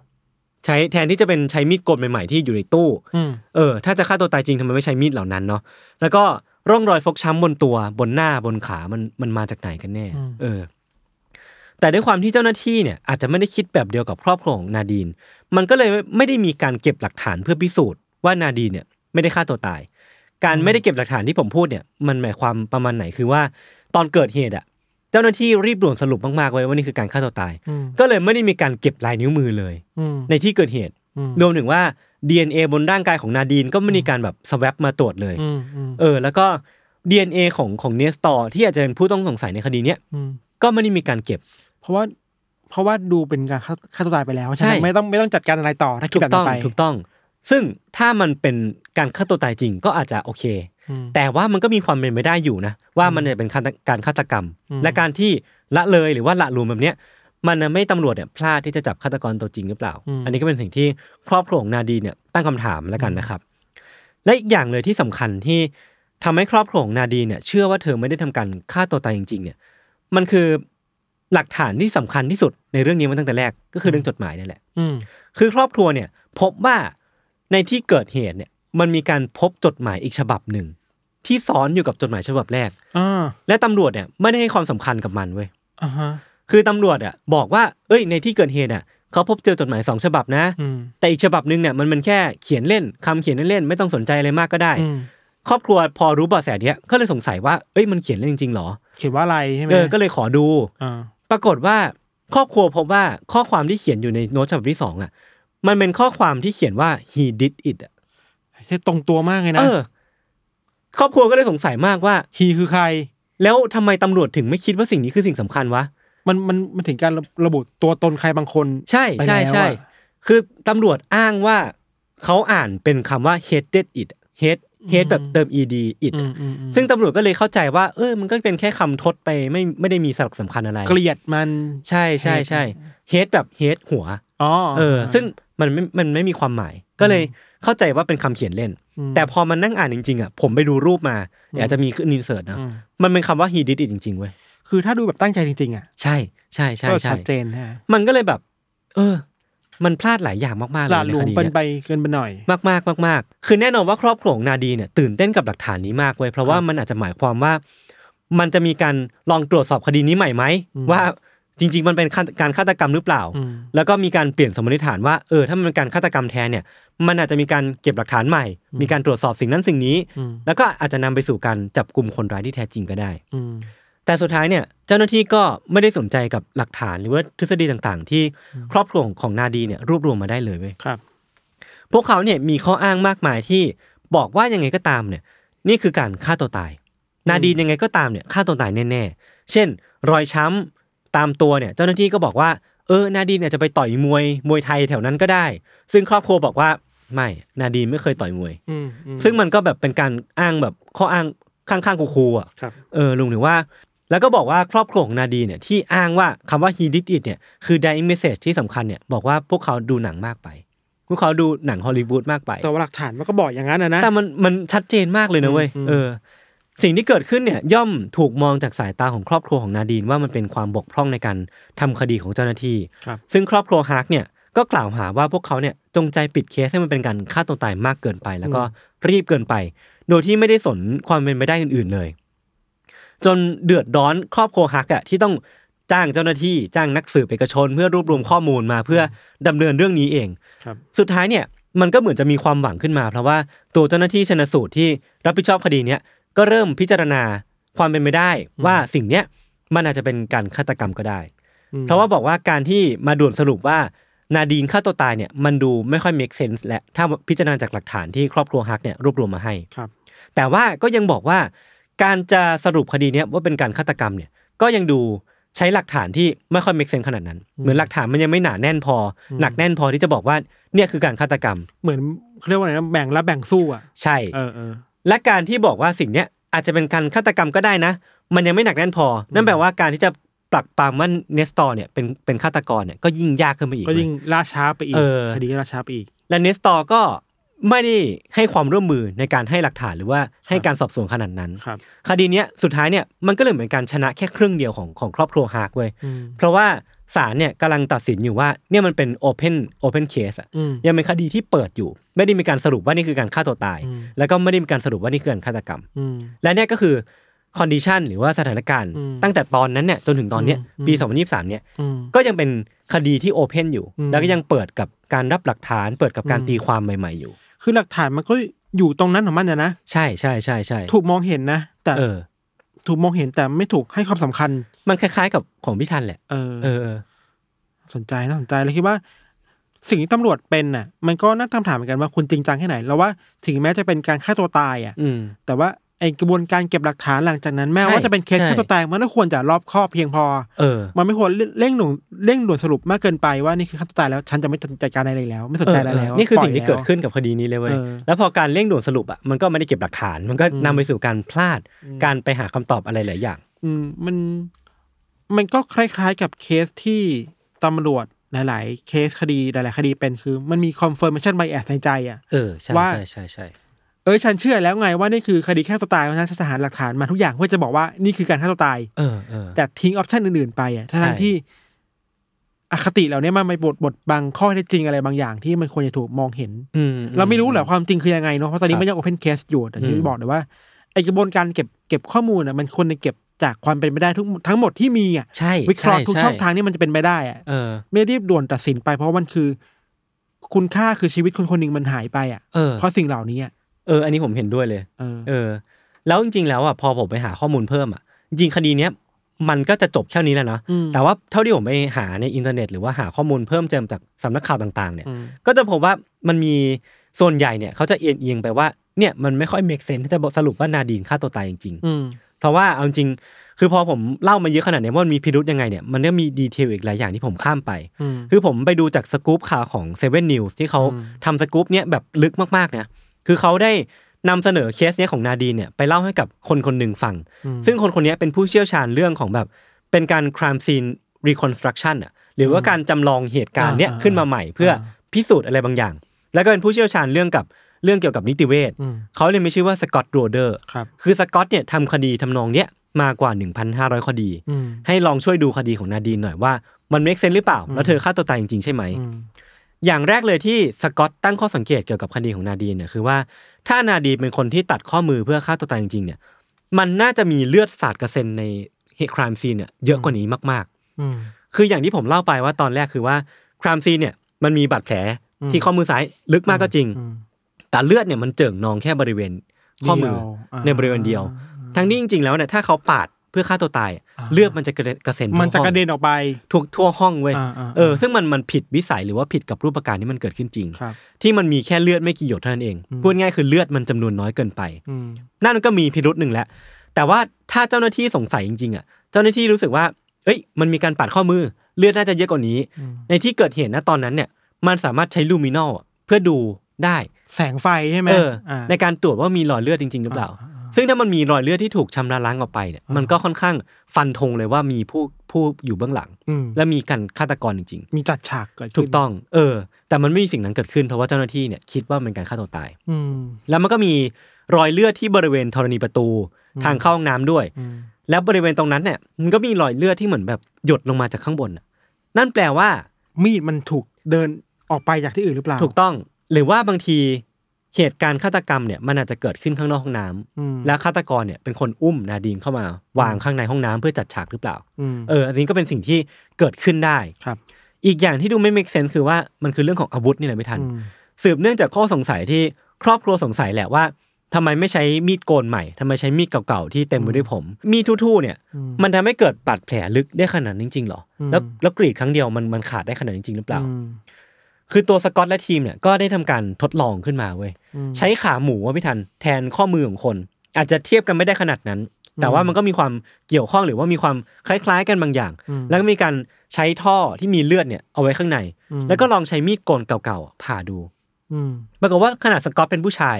ใช้แทนที่จะเป็นใช้มีดโกนใหม่ๆที่อยู่ในตู้อืมเออ ถ้าจะฆ่าตัวตายจริงทำไมไม่ใช้มีดเหล่านั้นเนาะแล้วก็ร่องรอยฟกช้ำบนตัวบนหน้าบนขามันมันมาจากไหนกันแน่ เออ แต่ด้วยความที่เจ้าหน้าที่เนี่ยอาจจะไม่ได้คิดแบบเดียวกับครอบครัวของนาดีน มันก็เลยไม่ได้มีการเก็บหลักฐานเพื่อพิสูจน์ว่านาดีนเนี่ย ไม่ได้ฆ่าตัวตาย การไม่ได้เก็บหลักฐานที่ผมพูดเนี่ย มันหมายความประมาณไหนคือว่า ตอนเกิดเหตุอะ เจ้าหน้าที่รีบด่วนสรุปมากๆไว้ว่านี่คือการฆ่าตัวตายอืมก็เลยไม่ได้มีการเก็บลายนิ้วมือเลยอืมในที่เกิดเหตุอืมรวมถึงว่า DNA บนร่างกายของนาดีนก็ไม่มีการแบบ swab มาตรวจเลยอืมอืมเออ แล้วก็ DNA ของของเนสตอร์ที่อาจจะเป็นผู้ต้องสงสัยในคดีเนี้ยอืมก็ไม่ได้มีการเก็บ เพราะว่าเพราะว่าดูเป็นการฆ่าฆ่าตัวตายไปแล้วใช่ใช่ไหมไม่ต้องไม่ต้องจัดการอะไรต่อถ้าคิดถูแบกบต้นั้องนไปถูกต้อง ซึ่งถ้ามันเป็นการฆ่าตัวตายจริงก็อาจจะโอเคอืม แต่ว่ามันก็มีความเป็นไปได้อยู่นะ ว่ามันจะเป็นฆาตการฆาตกรรมอืมและการที่ละเลยหรือว่าละลุมแบบเนี้ยมันน่ะไม่ตำรวจเนี่ยพลาดที่จะจับฆาตกรตัวจริงหรือเปล่า อันนี้ก็เป็นสิ่งที่ครอบครัวของนาดีเนี่ยตั้งคำถามแล้วกันนะครับ และอีกอย่างเลยที่สำคัญที่ทำให้ครอบครัวของนาดีเนี่ยเชื่อว่าเธอไม่ได้ทำการฆ่าตัวตายจริง ๆ เนี่ย มันคือหลักฐานที่สำคัญที่สุดในเรื่องนี้มาตั้งแต่แรกก็คือเรื่องจดหมายนี่แหละอืมคือครอบครัวเนี่ย พบว่าในที่เกิดเหตุเนี่ย มันมีการพบจดหมายอีกฉบับหนึ่ง ที่ซ้อนอยู่กับจดหมายฉบับแรกอ่าและตำรวจเนี่ยไม่ได้ให้ความสำคัญกับมันเว้ยอ่าฮะคือตำรวจอะบอกว่า เอ้ย ในที่เกิดเหตุอะเขาพบเจอจดหมายสองฉบับนะอืมแต่อีกฉบับหนึ่งเนี่ยมันเป็นแค่เขียนเล่นคำเขียนเล่นๆไม่ต้องสนใจอะไรมากก็ได้อืมครอบครัวพอรู้เบาะแสเนี้ยก็เลยสงสัยว่าเอ้ยมันเขียนเล่นจริงๆเหรอ เขียนว่าอะไรใช่ไหมเออก็เลยขอดูอ่าปรากฏว่าครอบครัวพบว่าข้อความที่เขียนอยู่ในโน้ตฉบับที่สองอะ มันเป็นข้อความที่เขียนว่า he did it อะที่ตรงตัวมากเลยนะเออ ครอบครัวก็เลยสงสัยมากว่า ฮีคือใคร แล้วทำไมตำรวจถึงไม่คิดว่าสิ่งนี้คือสิ่งสำคัญวะ มันมันมันถึงการระบุตัวตนใครบางคนใช่ไปใช่แล้วใช่อะคือตำรวจอ้างว่าเขาอ่านเป็นคำว่า hated it hate hate แบบเติม ed it อืมอืมอืมซึ่งตำรวจก็เลยเข้าใจว่า เออมันก็เป็นแค่คำทดไปไม่ไม่ได้มีสาระสำคัญอะไร เกลียดมัน ใช่ใช่ใช่ hate แบบ hate หัว อ๋อเออ ซึ่งมันไม่มันไม่มีความหมาย ก็เลยเข้าใจว่าเป็นคำเขียนเล่น แต่พอมันนั่งอ่านจริงๆอะผมไปดูรูปมาเดี๋ยวอาจจะมีขึ้นอินเสิร์ตนะมันเป็นคำว่า he did it จริงๆเว้ยคือถ้าดูแบบตั้งใจจริงๆอะใช่ใช่ใช่ก็ใช่ชัดเจนฮะมันก็เลยแบบ เออ มันพลาดหลายอย่างมากๆเลหลายดในหลวคงดีเป็นเนี่ยไปเกินไปหน่อยมากมากมากมากๆ คือแน่นอนว่าครอบครัวของนาดีเนี่ยตื่นเต้นกับหลักฐานนี้มากเว้ยเพราะว่ามันอาจจะหมายความว่า มันจะมีการลองตรวจสอบคดีนี้ใหม่ไหมว่า จริง ๆ มันเป็นฆาตการฆาตกรรมหรือเปล่าอืมแล้วก็มีการเปลี่ยนสมมติฐานว่าเออถ้ามันเป็นการฆาตกรรมแท้เนี่ย มันอาจจะมีการเก็บหลักฐานใหม่ มีการตรวจสอบสิ่งนั้นสิ่งนี้อืมแล้วก็อาจจะนำไปสู่การจับกลุ่มคนร้ายที่แท้จริงก็ได้อืมแต่สุดท้ายเนี่ยเจ้าหน้าที่ก็ไม่ได้สนใจกับหลักฐานหรือว่าทฤษฎีต่างๆ ที่ครอบครัวของนาดีเนี่ยรวบรวมมาได้เลยเว้ยครับพวกเขาเนี่ยมีข้ออ้างมากมายที่บอกว่ายังไงก็ตามเนี่ย นี่คือการฆ่าตัวตาย นาดีนยังไงก็ตามเนี่ยฆ่าตัวตายแน่ๆ เช่น รอยช้ำ ตามตัวเนี่ยเจ้าหน้าที่ก็บอกว่าเออนาดีนเนี่ยจะไปต่อยมวยมวยไทยแถวนั้นก็ได้ ซึ่งครอบครัวบอกว่าไม่นาดีนไม่เคยต่อยมวยอืมอืมซึ่งมันก็แบบเป็นการอ้างแบบข้ออ้างข้างๆคูๆอะครับเออรวมถึงว่า แล้วก็บอกว่าครอบครัวของนาดีนเนี่ยที่อ้างว่าคำว่า he did it เนี่ยคือ dying message ที่สำคัญเนี่ยบอกว่าพวกเขาดูหนังมากไปพวกเขาดูหนังฮอลลีวูดมากไปแต่ว่าหลักฐานมันก็บอกอย่างนั้นนะนะแต่มันมันชัดเจนมากเลยนะเว้ยอืมเออ สิ่งที่เกิดขึ้นเนี่ยย่อมถูกมองจากสายตาของครอบครัวของนาดีนว่ามันเป็นความบกพร่องในการทำคดีของเจ้าหน้าที่ครับซึ่งครอบครัวฮาร์กเนี่ยก็กล่าวหาว่าพวกเขาเนี่ยจงใจปิดเคสให้มันเป็นการฆ่าตัวตายมากเกินไป แล้วก็รีบเกินไป โดยที่ไม่ได้สนความเป็นไปได้อื่น ๆเลย จนเดือดร้อนครอบครัวฮักอะที่ต้องจ้างเจ้าหน้าที่จ้างนักสืบเอกชน เพื่อรวบรวมข้อมูลมาเพื่อดำเนินเรื่องนี้เองครับสุดท้ายเนี่ยมันก็เหมือนจะมีความหวังขึ้นมา เพราะว่าตัวเจ้าหน้าที่ชนสูตรที่รับผิดชอบคดีเนี้ย ก็เริ่มพิจารณาความเป็นไปได้ว่าสิ่งเนี้ยมันอาจจะเป็นการฆาตกรรมก็ได้ เพราะว่าบอกว่าการที่มาด่วนสรุปว่านาดีนฆ่าตัวตายเนี่ยมันดูไม่ค่อย make sense และถ้าพิจารณาจากหลักฐานที่ครอบครัวฮักเนี่ยรวบรวมมาให้ครับแต่ว่าก็ยังบอกว่าการจะสรุปคดีเนี้ยว่าเป็นการฆาตกรรมเนี่ยก็ยังดูใช้หลักฐานที่ไม่ค่อย make sense ขนาดนั้น เหมือนหลักฐานมันยังไม่หนาแน่นพออหนักแน่นพอที่จะบอกว่าเนี่ยคือการฆาตกรรม เหมือนเขาเรียกว่าอะไรนะแบ่งรับแบ่งสู้อะใช่เออเออ และการที่บอกว่าสิ่งเนี้ยอาจจะเป็นการฆาตกรรมก็ได้นะ มันยังไม่หนักแน่นพอ นั่นแปลว่าการที่จะปรักปรำว่าเนสตอร์เนี่ยเป็นเป็นฆาตกรเนี่ยก็ยิ่งยากขึ้นไปอีกก็ยิ่งเว้ยล่าช้าไปอีกเออคดีก็ล่าช้าไปอีก และเนสตอร์ก็ ไม่ได้ให้ความร่วมมือในการให้หลักฐานหรือว่าให้การสอบสวนขนาดนั้นครับ คดีเนี้ยสุดท้ายเนี่ยมันก็เลยเหมือนการชนะแค่ครึ่งเดียวของของครอบครัวฮาร์กเว้ยอืมเพราะว่าศาลเนี่ยกำลังตัดสินอยู่ว่าเนี่ยมันเป็น open open case อะอืมยังเป็นคดีที่เปิดอยู่ ไม่ได้มีการสรุปว่านี่คือการฆ่าตัวตายอืมแล้วก็ไม่ได้มีการสรุปว่านี่คือการฆาตกรรมอืมและเนี่ยก็คือ condition หรือว่าสถานการณ์อืมตั้งแต่ตอนนั้นเนี่ยจนถึงตอนเนี้ยอืมปี 2023เนี่ยอืมก็ยังเป็นคดีที่ open อยู่อืมแล้วก็ยังเปิดกับการรับหลักฐาน เปิดกับการอืมตีความใหม่ ๆอยู่ คือหลักฐานมันก็อยู่ตรงนั้นของมันนะนะใช่ใช่ใช่ใช่ถูกมองเห็นนะแต่เออ ถูกมองเห็นแต่ไม่ถูกให้ความสำคัญ มันคล้าย ๆ กับของพี่ทันแหละเออเออ สนใจน่าสนใจเลยคิดว่า สิ่งที่ตำรวจเป็นน่ะ มันก็น่าตั้งคำถามเหมือนกันว่าคุณจริงจังแค่ไหน แล้วว่าถึงแม้จะเป็นการฆ่าตัวตายอะอืมแต่ว่า ไอ้กระบวนการเก็บหลักฐานหลังจากนั้นแม้ใช่ว่าจะเป็นเคสใช่ฆ่าตัวตายมันก็ควรจะรอบคอบเพียงพอเออมันไม่ควรเร่งหนุ่งเร่งด่วนสรุปมากเกินไปว่านี่คือฆ่าตัวตายแล้วฉันจะไม่จัดการอะไรแล้ว ไม่สนใจอะไรแล้วเออนี่คือปล่ยสิ่งที่แล้วเกิดขึ้นกับคดีนี้เลยเว้ยเออแล้วพอการเร่งด่วนสรุปอะมันก็ไม่ได้เก็บหลักฐาน มันก็อืมนำไปสู่การพลาดการไปหาคำตอบอะไรหลายอย่าง อืมมันมันก็คล้ายๆกับเคสที่ตำรวจหลาย ๆ เคสคดีหลาย ๆ คดีเป็นคือ มันมี confirmation bias ในใจอะเออใช่ว่าใช่ใช่ใช่ เอ้ยฉันเชื่อแล้วไงว่านี่คือคดีฆ่าตัวตายเพราะฉะนั้นฉันจะหาหลักฐานมาทุกอย่างเพื่อจะบอกว่านี่คือการฆ่าตัวตาย เออเออ แต่ทิ้ง option อื่นๆไปอะทั้งใช่ที่ อคติเหล่านี้มันไปบดบดบังข้อเท็จจริงอะไรบางอย่างที่มันควรจะถูกมองเห็น อืมเราไม่รู้แหละความจริงคือยังไงเนาะเพราะตอนนี้ครับมันยัง open case อยู่แต่ที่อืมบอกเลยว่าไอ้กระบวนการเก็บเก็บข้อมูลอะมันควรจะเก็บจากความเป็นไปได้ทุกทั้งหมดที่มีอะใช่วิเคราะห์ทุกใช่องทางที่มันจะเป็นไปได้อะเออไม่รีบด่วนตัดสินไปเพราะว่ามันคือ คุณค่าคือชีวิตคนคนหนึ่งมันหายไปอะเออเพราะสิ่งเหล่านี้อะ เออ อันนี้ผมเห็นด้วยเลย เออ เออ แล้วจริงๆแล้วอะพอผมไปหาข้อมูลเพิ่มอะจริงๆคดีเนี้ยมันก็จะจบแค่นี้แหละเนาะอืมแต่ว่าเท่าที่ผมไปหาในอินเทอร์เน็ต หรือว่าหาข้อมูลเพิ่มเติมจากสำนักข่าวต่าง ๆ เนี่ยอืมก็จะพบว่ามันมีส่วนใหญ่เนี่ยเขาจะเอียงเอียงๆไปว่าเนี่ยมันไม่ค่อย make sense ที่จะบอกสรุปว่านาดีนฆ่าตัวตายจริงอืมๆเพราะว่าเอาจริงๆคือพอผมเล่ามาเยอะขนาดเนี้ยว่ามันมีพิรุธยังไงเนี่ยมันก็มี detail อีกหลายอย่างที่ผมข้ามไปอืมคือผมไปดูจากสกู๊ปข่าวของเซเว่นนิวส์ที่เขาอืมทำสกู๊ปเนี้ยแบบลึกมากๆนะ คือเขาได้นำเสนอเคสเนี้ยของนาดีนเนี่ยไปเล่าให้กับคนคนหนึ่งฟัง ซึ่งคนคนเนี้ยเป็นผู้เชี่ยวชาญเรื่องของแบบ เป็นการ crime scene reconstruction อะหรือว่าการจำลองเหตุการณ์เนี้ยอ่าขึ้นมาใหม่เพื่ออ่าพิสูจน์อะไรบางอย่าง แล้วก็เป็นผู้เชี่ยวชาญเรื่องกับเรื่องเกี่ยวกับนิติเวชอืมเขาเลยมีชื่อว่าสกอตโรเดอร์ครับคือสกอตเนี่ยทำคดีทำนองเนี้ยมากว่า 1,500 คดีอืมให้ลองช่วยดูคดีของนาดีนหน่อยว่ามัน make sense หรือเปล่า แล้วเธอฆ่าตัวตายจริงๆใช่ไหม อืมอย่างแรกเลยที่สกอตตั้งข้อสังเกตเกี่ยวกับคดีของนาดีนเนี่ยคือว่าถ้านาดีนเป็นคนที่ตัดข้อมือเพื่อฆ่าตัวตายจริงๆเนี่ยมันน่าจะมีเลือดสาดกระเซ็นในเหตุครามซีนเนี่ยเยอะกว่านี้มากอืมๆคืออย่างที่ผมเล่าไปว่าตอนแรกคือว่าครามซีนเนี่ยมันมีบาดแผลที่ข้อมือซ้ายลึกมากก็จริงอืมแต่เลือดเนี่ยมันเจิ่งนองแค่บริเวณข้อมือเดียวอ่าในบริเวณเดียว ทั้งนี้จริง ๆ แล้วเนี่ยถ้าเขาปาด เพื่อฆ่าตัวตายอะเลือดมันจะกระเด็นกระเซ็นมันจะทั่วห้องกระเด็นออกไปทั่วทั่วห้องเว้ยอ่าอ่าเออซึ่งมันมันผิดวิสัยหรือว่าผิดกับรูปการณ์ที่มันเกิดขึ้นจริงครับที่มันมีแค่เลือดไม่กี่หยดเท่านั้นเองพูดง่ายคือเลือดมันจำนวนน้อยเกินไปอืมนั่นก็มีพิรุษหนึ่งแล้วแต่ว่าถ้าเจ้าหน้าที่สงสัยจริงๆอะเจ้าหน้าที่รู้สึกว่า เอ้ย มันมีการปาดข้อมือเลือดน่าจะเยอะกว่านี้ ในที่เกิดเหตุณตอนนั้นเนี่ย มันสามารถใช้ลูมินอลเพื่อดูได้ แสงไฟใช่ไหมเอออ่าในการตรวจว่ามีรอยเลือดจริง ๆ หรือเปล่า ซึ่งถ้ามันมีรอยเลือดที่ถูกชำระล้างออกไปเนี่ยมันก็ค่อนข้างฟันธงเลยว่ามีผู้ผู้อยู่เบื้องหลังอืมและมีการฆาตกรจริงมีจัดฉากเกิดๆขึ้นถูกต้อง เออ แต่มันไม่มีสิ่งนั้นเกิดขึ้นเพราะว่าเจ้าหน้าที่เนี่ยคิดว่ามันเป็นการฆ่าตัวตายอืมแล้วมันก็มีรอยเลือดที่บริเวณธรณีประตูทางเข้าห้องน้ำด้วยอืมแล้วบริเวณตรงนั้นเนี่ยมันก็มีรอยเลือดที่เหมือนแบบหยดลงมาจากข้างบนน่ะนั่นแปลว่า มีดมันถูกเดินออกไปจากที่อื่นหรือเปล่า ถูกต้อง หรือว่าบางที เหตุการณ์ฆาตกรรมเนี่ยมันอาจจะเกิดขึ้นข้างนอกห้องน้ำอืมแล้วฆาตกรเนี่ยเป็นคนอุ้มนาดีนเข้ามาวางข้างในห้องน้ำเพื่อจัดฉากหรือเปล่าอืมเอออันนี้ก็เป็นสิ่งที่เกิดขึ้นได้ครับ อีกอย่างที่ดูไม่ make sense คือว่ามันคือเรื่องของอาวุธนี่แหละไม่ทันอืมสืบเนื่องจากข้อสงสัยที่ครอบครัวสงสัยแหละว่าทำไมไม่ใช้มีดโกนใหม่ทำไมใช้มีดเก่าๆที่เต็มไปด้วยผม มีดทู่ๆเนี่ย มันทำให้เกิดบาดแผลลึกได้ขนาดนั้นจริงๆหรออแล้วแล้วกรีดครั้งเดียวมันมันขาดได้ขนาดนั้นจริงหรือเปล่าอืม คือตัวสกอตและทีมเนี่ยก็ได้ทำการทดลองขึ้นมาเว้ยใช้ขาหมูว่าพี่ทันแทนข้อมือของคน อาจจะเทียบกันไม่ได้ขนาดนั้น แต่ว่ามันก็มีความเกี่ยวข้องหรือว่ามีความคล้ายๆ กันบางอย่าง แล้วก็มีการใช้ท่อที่มีเลือดเนี่ยเอาไว้ข้างใน แล้วก็ลองใช้มีดโกนเก่าๆผ่าดูอืมปรากฏว่าขนาดสกอตเป็นผู้ชาย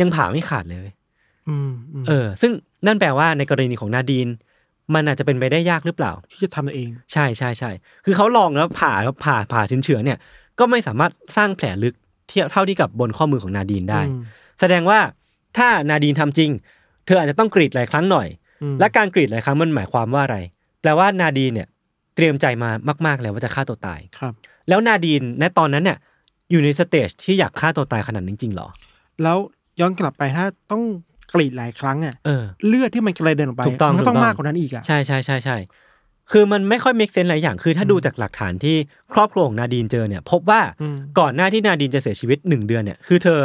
ยังผ่าไม่ขาดเลยเว้ยอืมอืมเออ ซึ่งนั่นแปลว่าในกรณีของนาดีนมันอาจจะเป็นไปได้ยากหรือเปล่า ที่จะทำตัวเอง ใช่ใช่ใช่คือเขาลองแล้วผ่าแล้วผ่าผ่าเฉือนๆเนี่ย ก็ไม่สามารถสร้างแผลลึกเทียบเท่าที่กับบนข้อมือของนาดีนได้อืมแสดงว่าถ้านาดีนทำจริง เธออาจจะต้องกรีดหลายครั้งหน่อยอืมและการกรีดหลายครั้งมันหมายความว่าอะไร แปลว่านาดีนเนี่ยเตรียมใจมามาก ๆ แล้วว่าจะฆ่าตัวตายครับ แล้วนาดีนณตอนนั้นเนี่ยอยู่ใน stage ที่อยากฆ่าตัวตายขนาดนั้นจริงๆเหรอ แล้วย้อนกลับไปถ้าต้องกรีดหลายครั้งอะเออเลือดที่มันกระเด็นออกไปถูกต้องมันก็ต้องถูกต้องมากกว่านั้นอีกอะใช่ใช่ใช่ใช่ คือมันไม่ค่อย make sense หลายอย่างคือถ้าดูจากหลักฐานที่ครอบครัวของนาดีนเจอเนี่ย พบว่าอืมก่อนหน้าที่นาดีนจะเสียชีวิตหนึ่งเดือนเนี่ยคือเธอ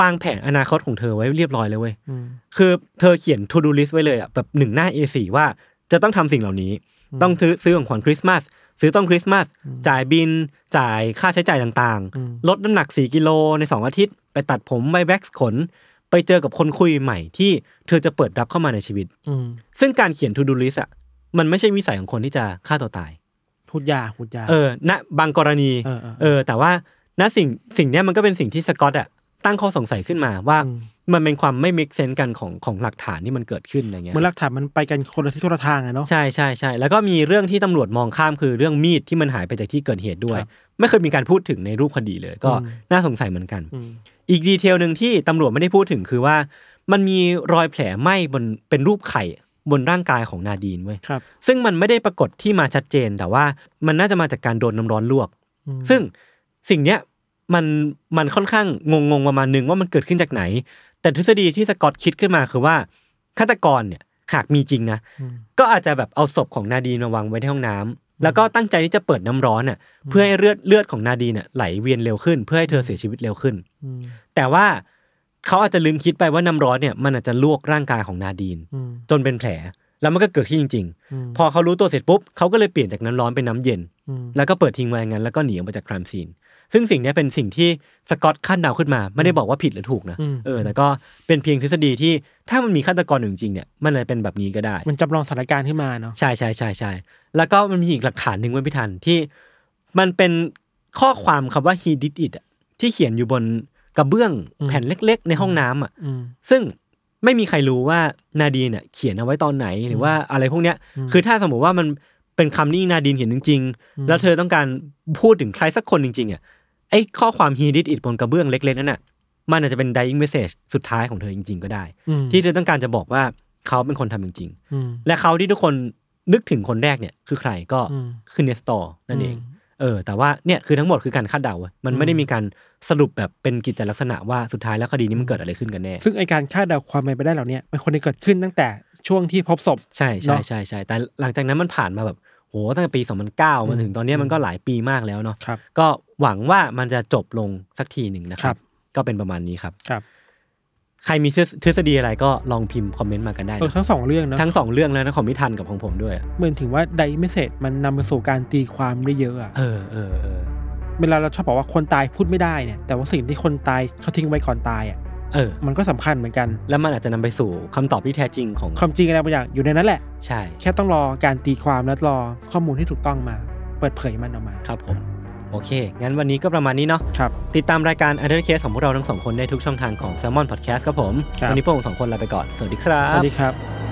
วางแผนอนาคตของเธอไว้เรียบร้อยเลยเว้ยอืมคือเธอเขียน to do list ไว้เลยอะแบบหนึ่งหน้า A4 ว่าจะต้องทำสิ่งเหล่านี้ ต้องซื้อซื้อของขวัญคริสต์มาสซื้อต้นคริสต์มาสจ่ายบิน จ่ายค่าใช้จ่ายต่างๆ ลดน้ำหนัก 4 กิโลใน 2 อาทิตย์ ไปตัดผมไปแว็กซ์ขน ไปเจอกับคนคุยใหม่ที่เธอจะเปิดรับเข้ามาในชีวิตอืมซึ่งการเขียน to do list อะ มันไม่ใช่วิสัยของคนที่จะฆ่าตัวตายพูดยาพูดยาเออณบางกรณีเออเออเออ แต่ว่าณสิ่งสิ่งเนี้ยมันก็เป็นสิ่งที่สกอตอะตั้งข้อสงสัยขึ้นมาว่าอืมมันเป็นความไม่ make sense กันของของหลักฐานที่มันเกิดขึ้นอะไรเงี้ยเหมือนหลักฐานมันไปกันคนละทิศคนละทางอะเนาะใช่ใช่ใช่แล้วก็มีเรื่องที่ตำรวจมองข้ามคือเรื่องมีดที่มันหายไปจากที่เกิดเหตุด้วยครับไม่เคยมีการพูดถึงในรูปคดีเลย ก็อืมน่าสงสัยเหมือนกันอืมอีกดีเทลหนึ่งที่ตำรวจไม่ได้พูดถึงคือว่า มันมีรอยแผลไหม้บนเป็นรูปไข่ บนร่างกายของนาดีนเว้ยครับ ซึ่งมันไม่ได้ปรากฏที่มาชัดเจน แต่ว่ามันน่าจะมาจากการโดนน้ำร้อนลวก ซึ่งสิ่งเนี้ยมันมันค่อนข้างงงงๆประมาณนึงว่ามันเกิดขึ้นจากไหน แต่ทฤษฎีที่สกอตคิดขึ้นมาคือว่าฆาตกรเนี่ยหากมีจริงนะ ก็อาจจะแบบเอาศพของนาดีนมาวางไว้ที่ห้องน้ำแล้วก็ตั้งใจที่จะเปิดน้ำร้อนน่ะ เพื่อให้เลือดเลือดของนาดีนน่ะไหลเวียนเร็วขึ้น เพื่อให้เธอเสียชีวิตเร็วขึ้นอืมแต่ว่า เขาอาจจะลืมคิดไปว่าน้ำร้อนเนี่ยมันอาจจะลวกร่างกายของนาดีนอืมจนเป็นแผลแล้วมันก็เกิดขึ้นจริงอืมๆพอเขารู้ตัวเสร็จปุ๊บเขาก็เลยเปลี่ยนจากน้ำร้อนเป็นน้ำเย็นอืมแล้วก็เปิดทิ้งไว้อย่างนั้นแล้วก็หนีออกมาจากครามซีน ซึ่งสิ่งเนี้ยเป็นสิ่งที่สกอตคาดเดาขึ้นมา ไม่ได้บอกว่าผิดหรือถูกนะอืมเออแต่ก็เป็นเพียงทฤษฎีที่ถ้ามันมีฆาตกรอยู่จริงๆเนี่ยมันเลยเป็นแบบนี้ก็ได้ มันจำลองสถานการณ์ขึ้นมาเนาะใช่ใช่ใช่ใช่แล้วก็มันมีอีกหลักฐานหนึ่งไว้ยพี่ทันที่มันเป็นข้อความคำว่า he did it อะที่เขียนอยู่บน กระเบื้องแผ่นเล็ก ๆ ในห้องน้ำอะอืมซึ่งไม่มีใครรู้ว่านาดีนเนี่ยเขียนเอาไว้ตอนไหนหรือว่าอะไรพวกเนี้ย คือถ้าสมมติว่ามันเป็นคำที่นาดีนเขียนจริง ๆ แล้วเธอต้องการพูดถึงใครสักคนจริง ๆอะไอ้ข้อความ he did it บนกระเบื้องเล็กๆนั่นน่ะมันอาจจะเป็น dying message สุดท้ายของเธอจริง ๆ ก็ได้อืมที่เธอต้องการจะบอกว่าเขาเป็นคนทำจริงๆอืมและเขาที่ทุกคนนึกถึงคนแรกเนี่ย คือใครก็อืมคือเนสตอร์นั่นเอง อืมเออ แต่ว่าเนี่ยคือทั้งหมดคือการคาดเดาเว้ยมันไม่ได้มีการสรุปแบบเป็นกิจลักษณะว่าสุดท้ายแล้วคดีนี้มันเกิดอะไรขึ้นกันแน่ ซึ่งไอการคาดเดาความเป็นไปได้เหล่าเนี้ยมันควรจะเกิดขึ้นตั้งแต่ช่วงที่พบศพ ใช่ใช่เนอะใช่ใช่แต่หลังจากนั้นมันผ่านมาแบบโหตั้งแต่ปี 2009มาถึงตอนเนี้ยมันก็หลายปีมากแล้วเนาะครับก็หวังว่ามันจะจบลงสักทีหนึ่งนะคครัรับบก็เป็นประมาณนี้ครับครับ ใครมีทฤษฎีอะไรก็ลองพิมพ์คอมเมนต์มากันได้เออนะทั้งสองเรื่องเนาะทั้งสองเรื่องแล้วนะของมิทันกับของผมด้วย เหมือนถึงว่าไดเมสเซจมันนำมาสู่การตีความได้เยอะอะเออเออเออเวลาเราชอบบอกว่าคนตายพูดไม่ได้เนี่ย แต่ว่าสิ่งที่คนตายเขาทิ้งไว้ก่อนตายอะเออ มันก็สำคัญเหมือนกัน แล้วมันอาจจะนำไปสู่คำตอบที่แท้จริงของความจริงอะไรบางอย่างอยู่ในนั้นแหละ ใช่ แค่ต้องรอการตีความและรอข้อมูลที่ถูกต้องมา เปิดเผยมันออกมา ครับผม โอเค งั้นวันนี้ก็ประมาณนี้เนาะครับ ติดตามรายการ u n d e r Case ของพวกเราทั้งสองคนได้ทุกช่องทางของ Salmon Podcast ครับผม ครับ วันนี้พวกผมสองคนลาไปก่อน สวัสดีครัสวับสดีครับ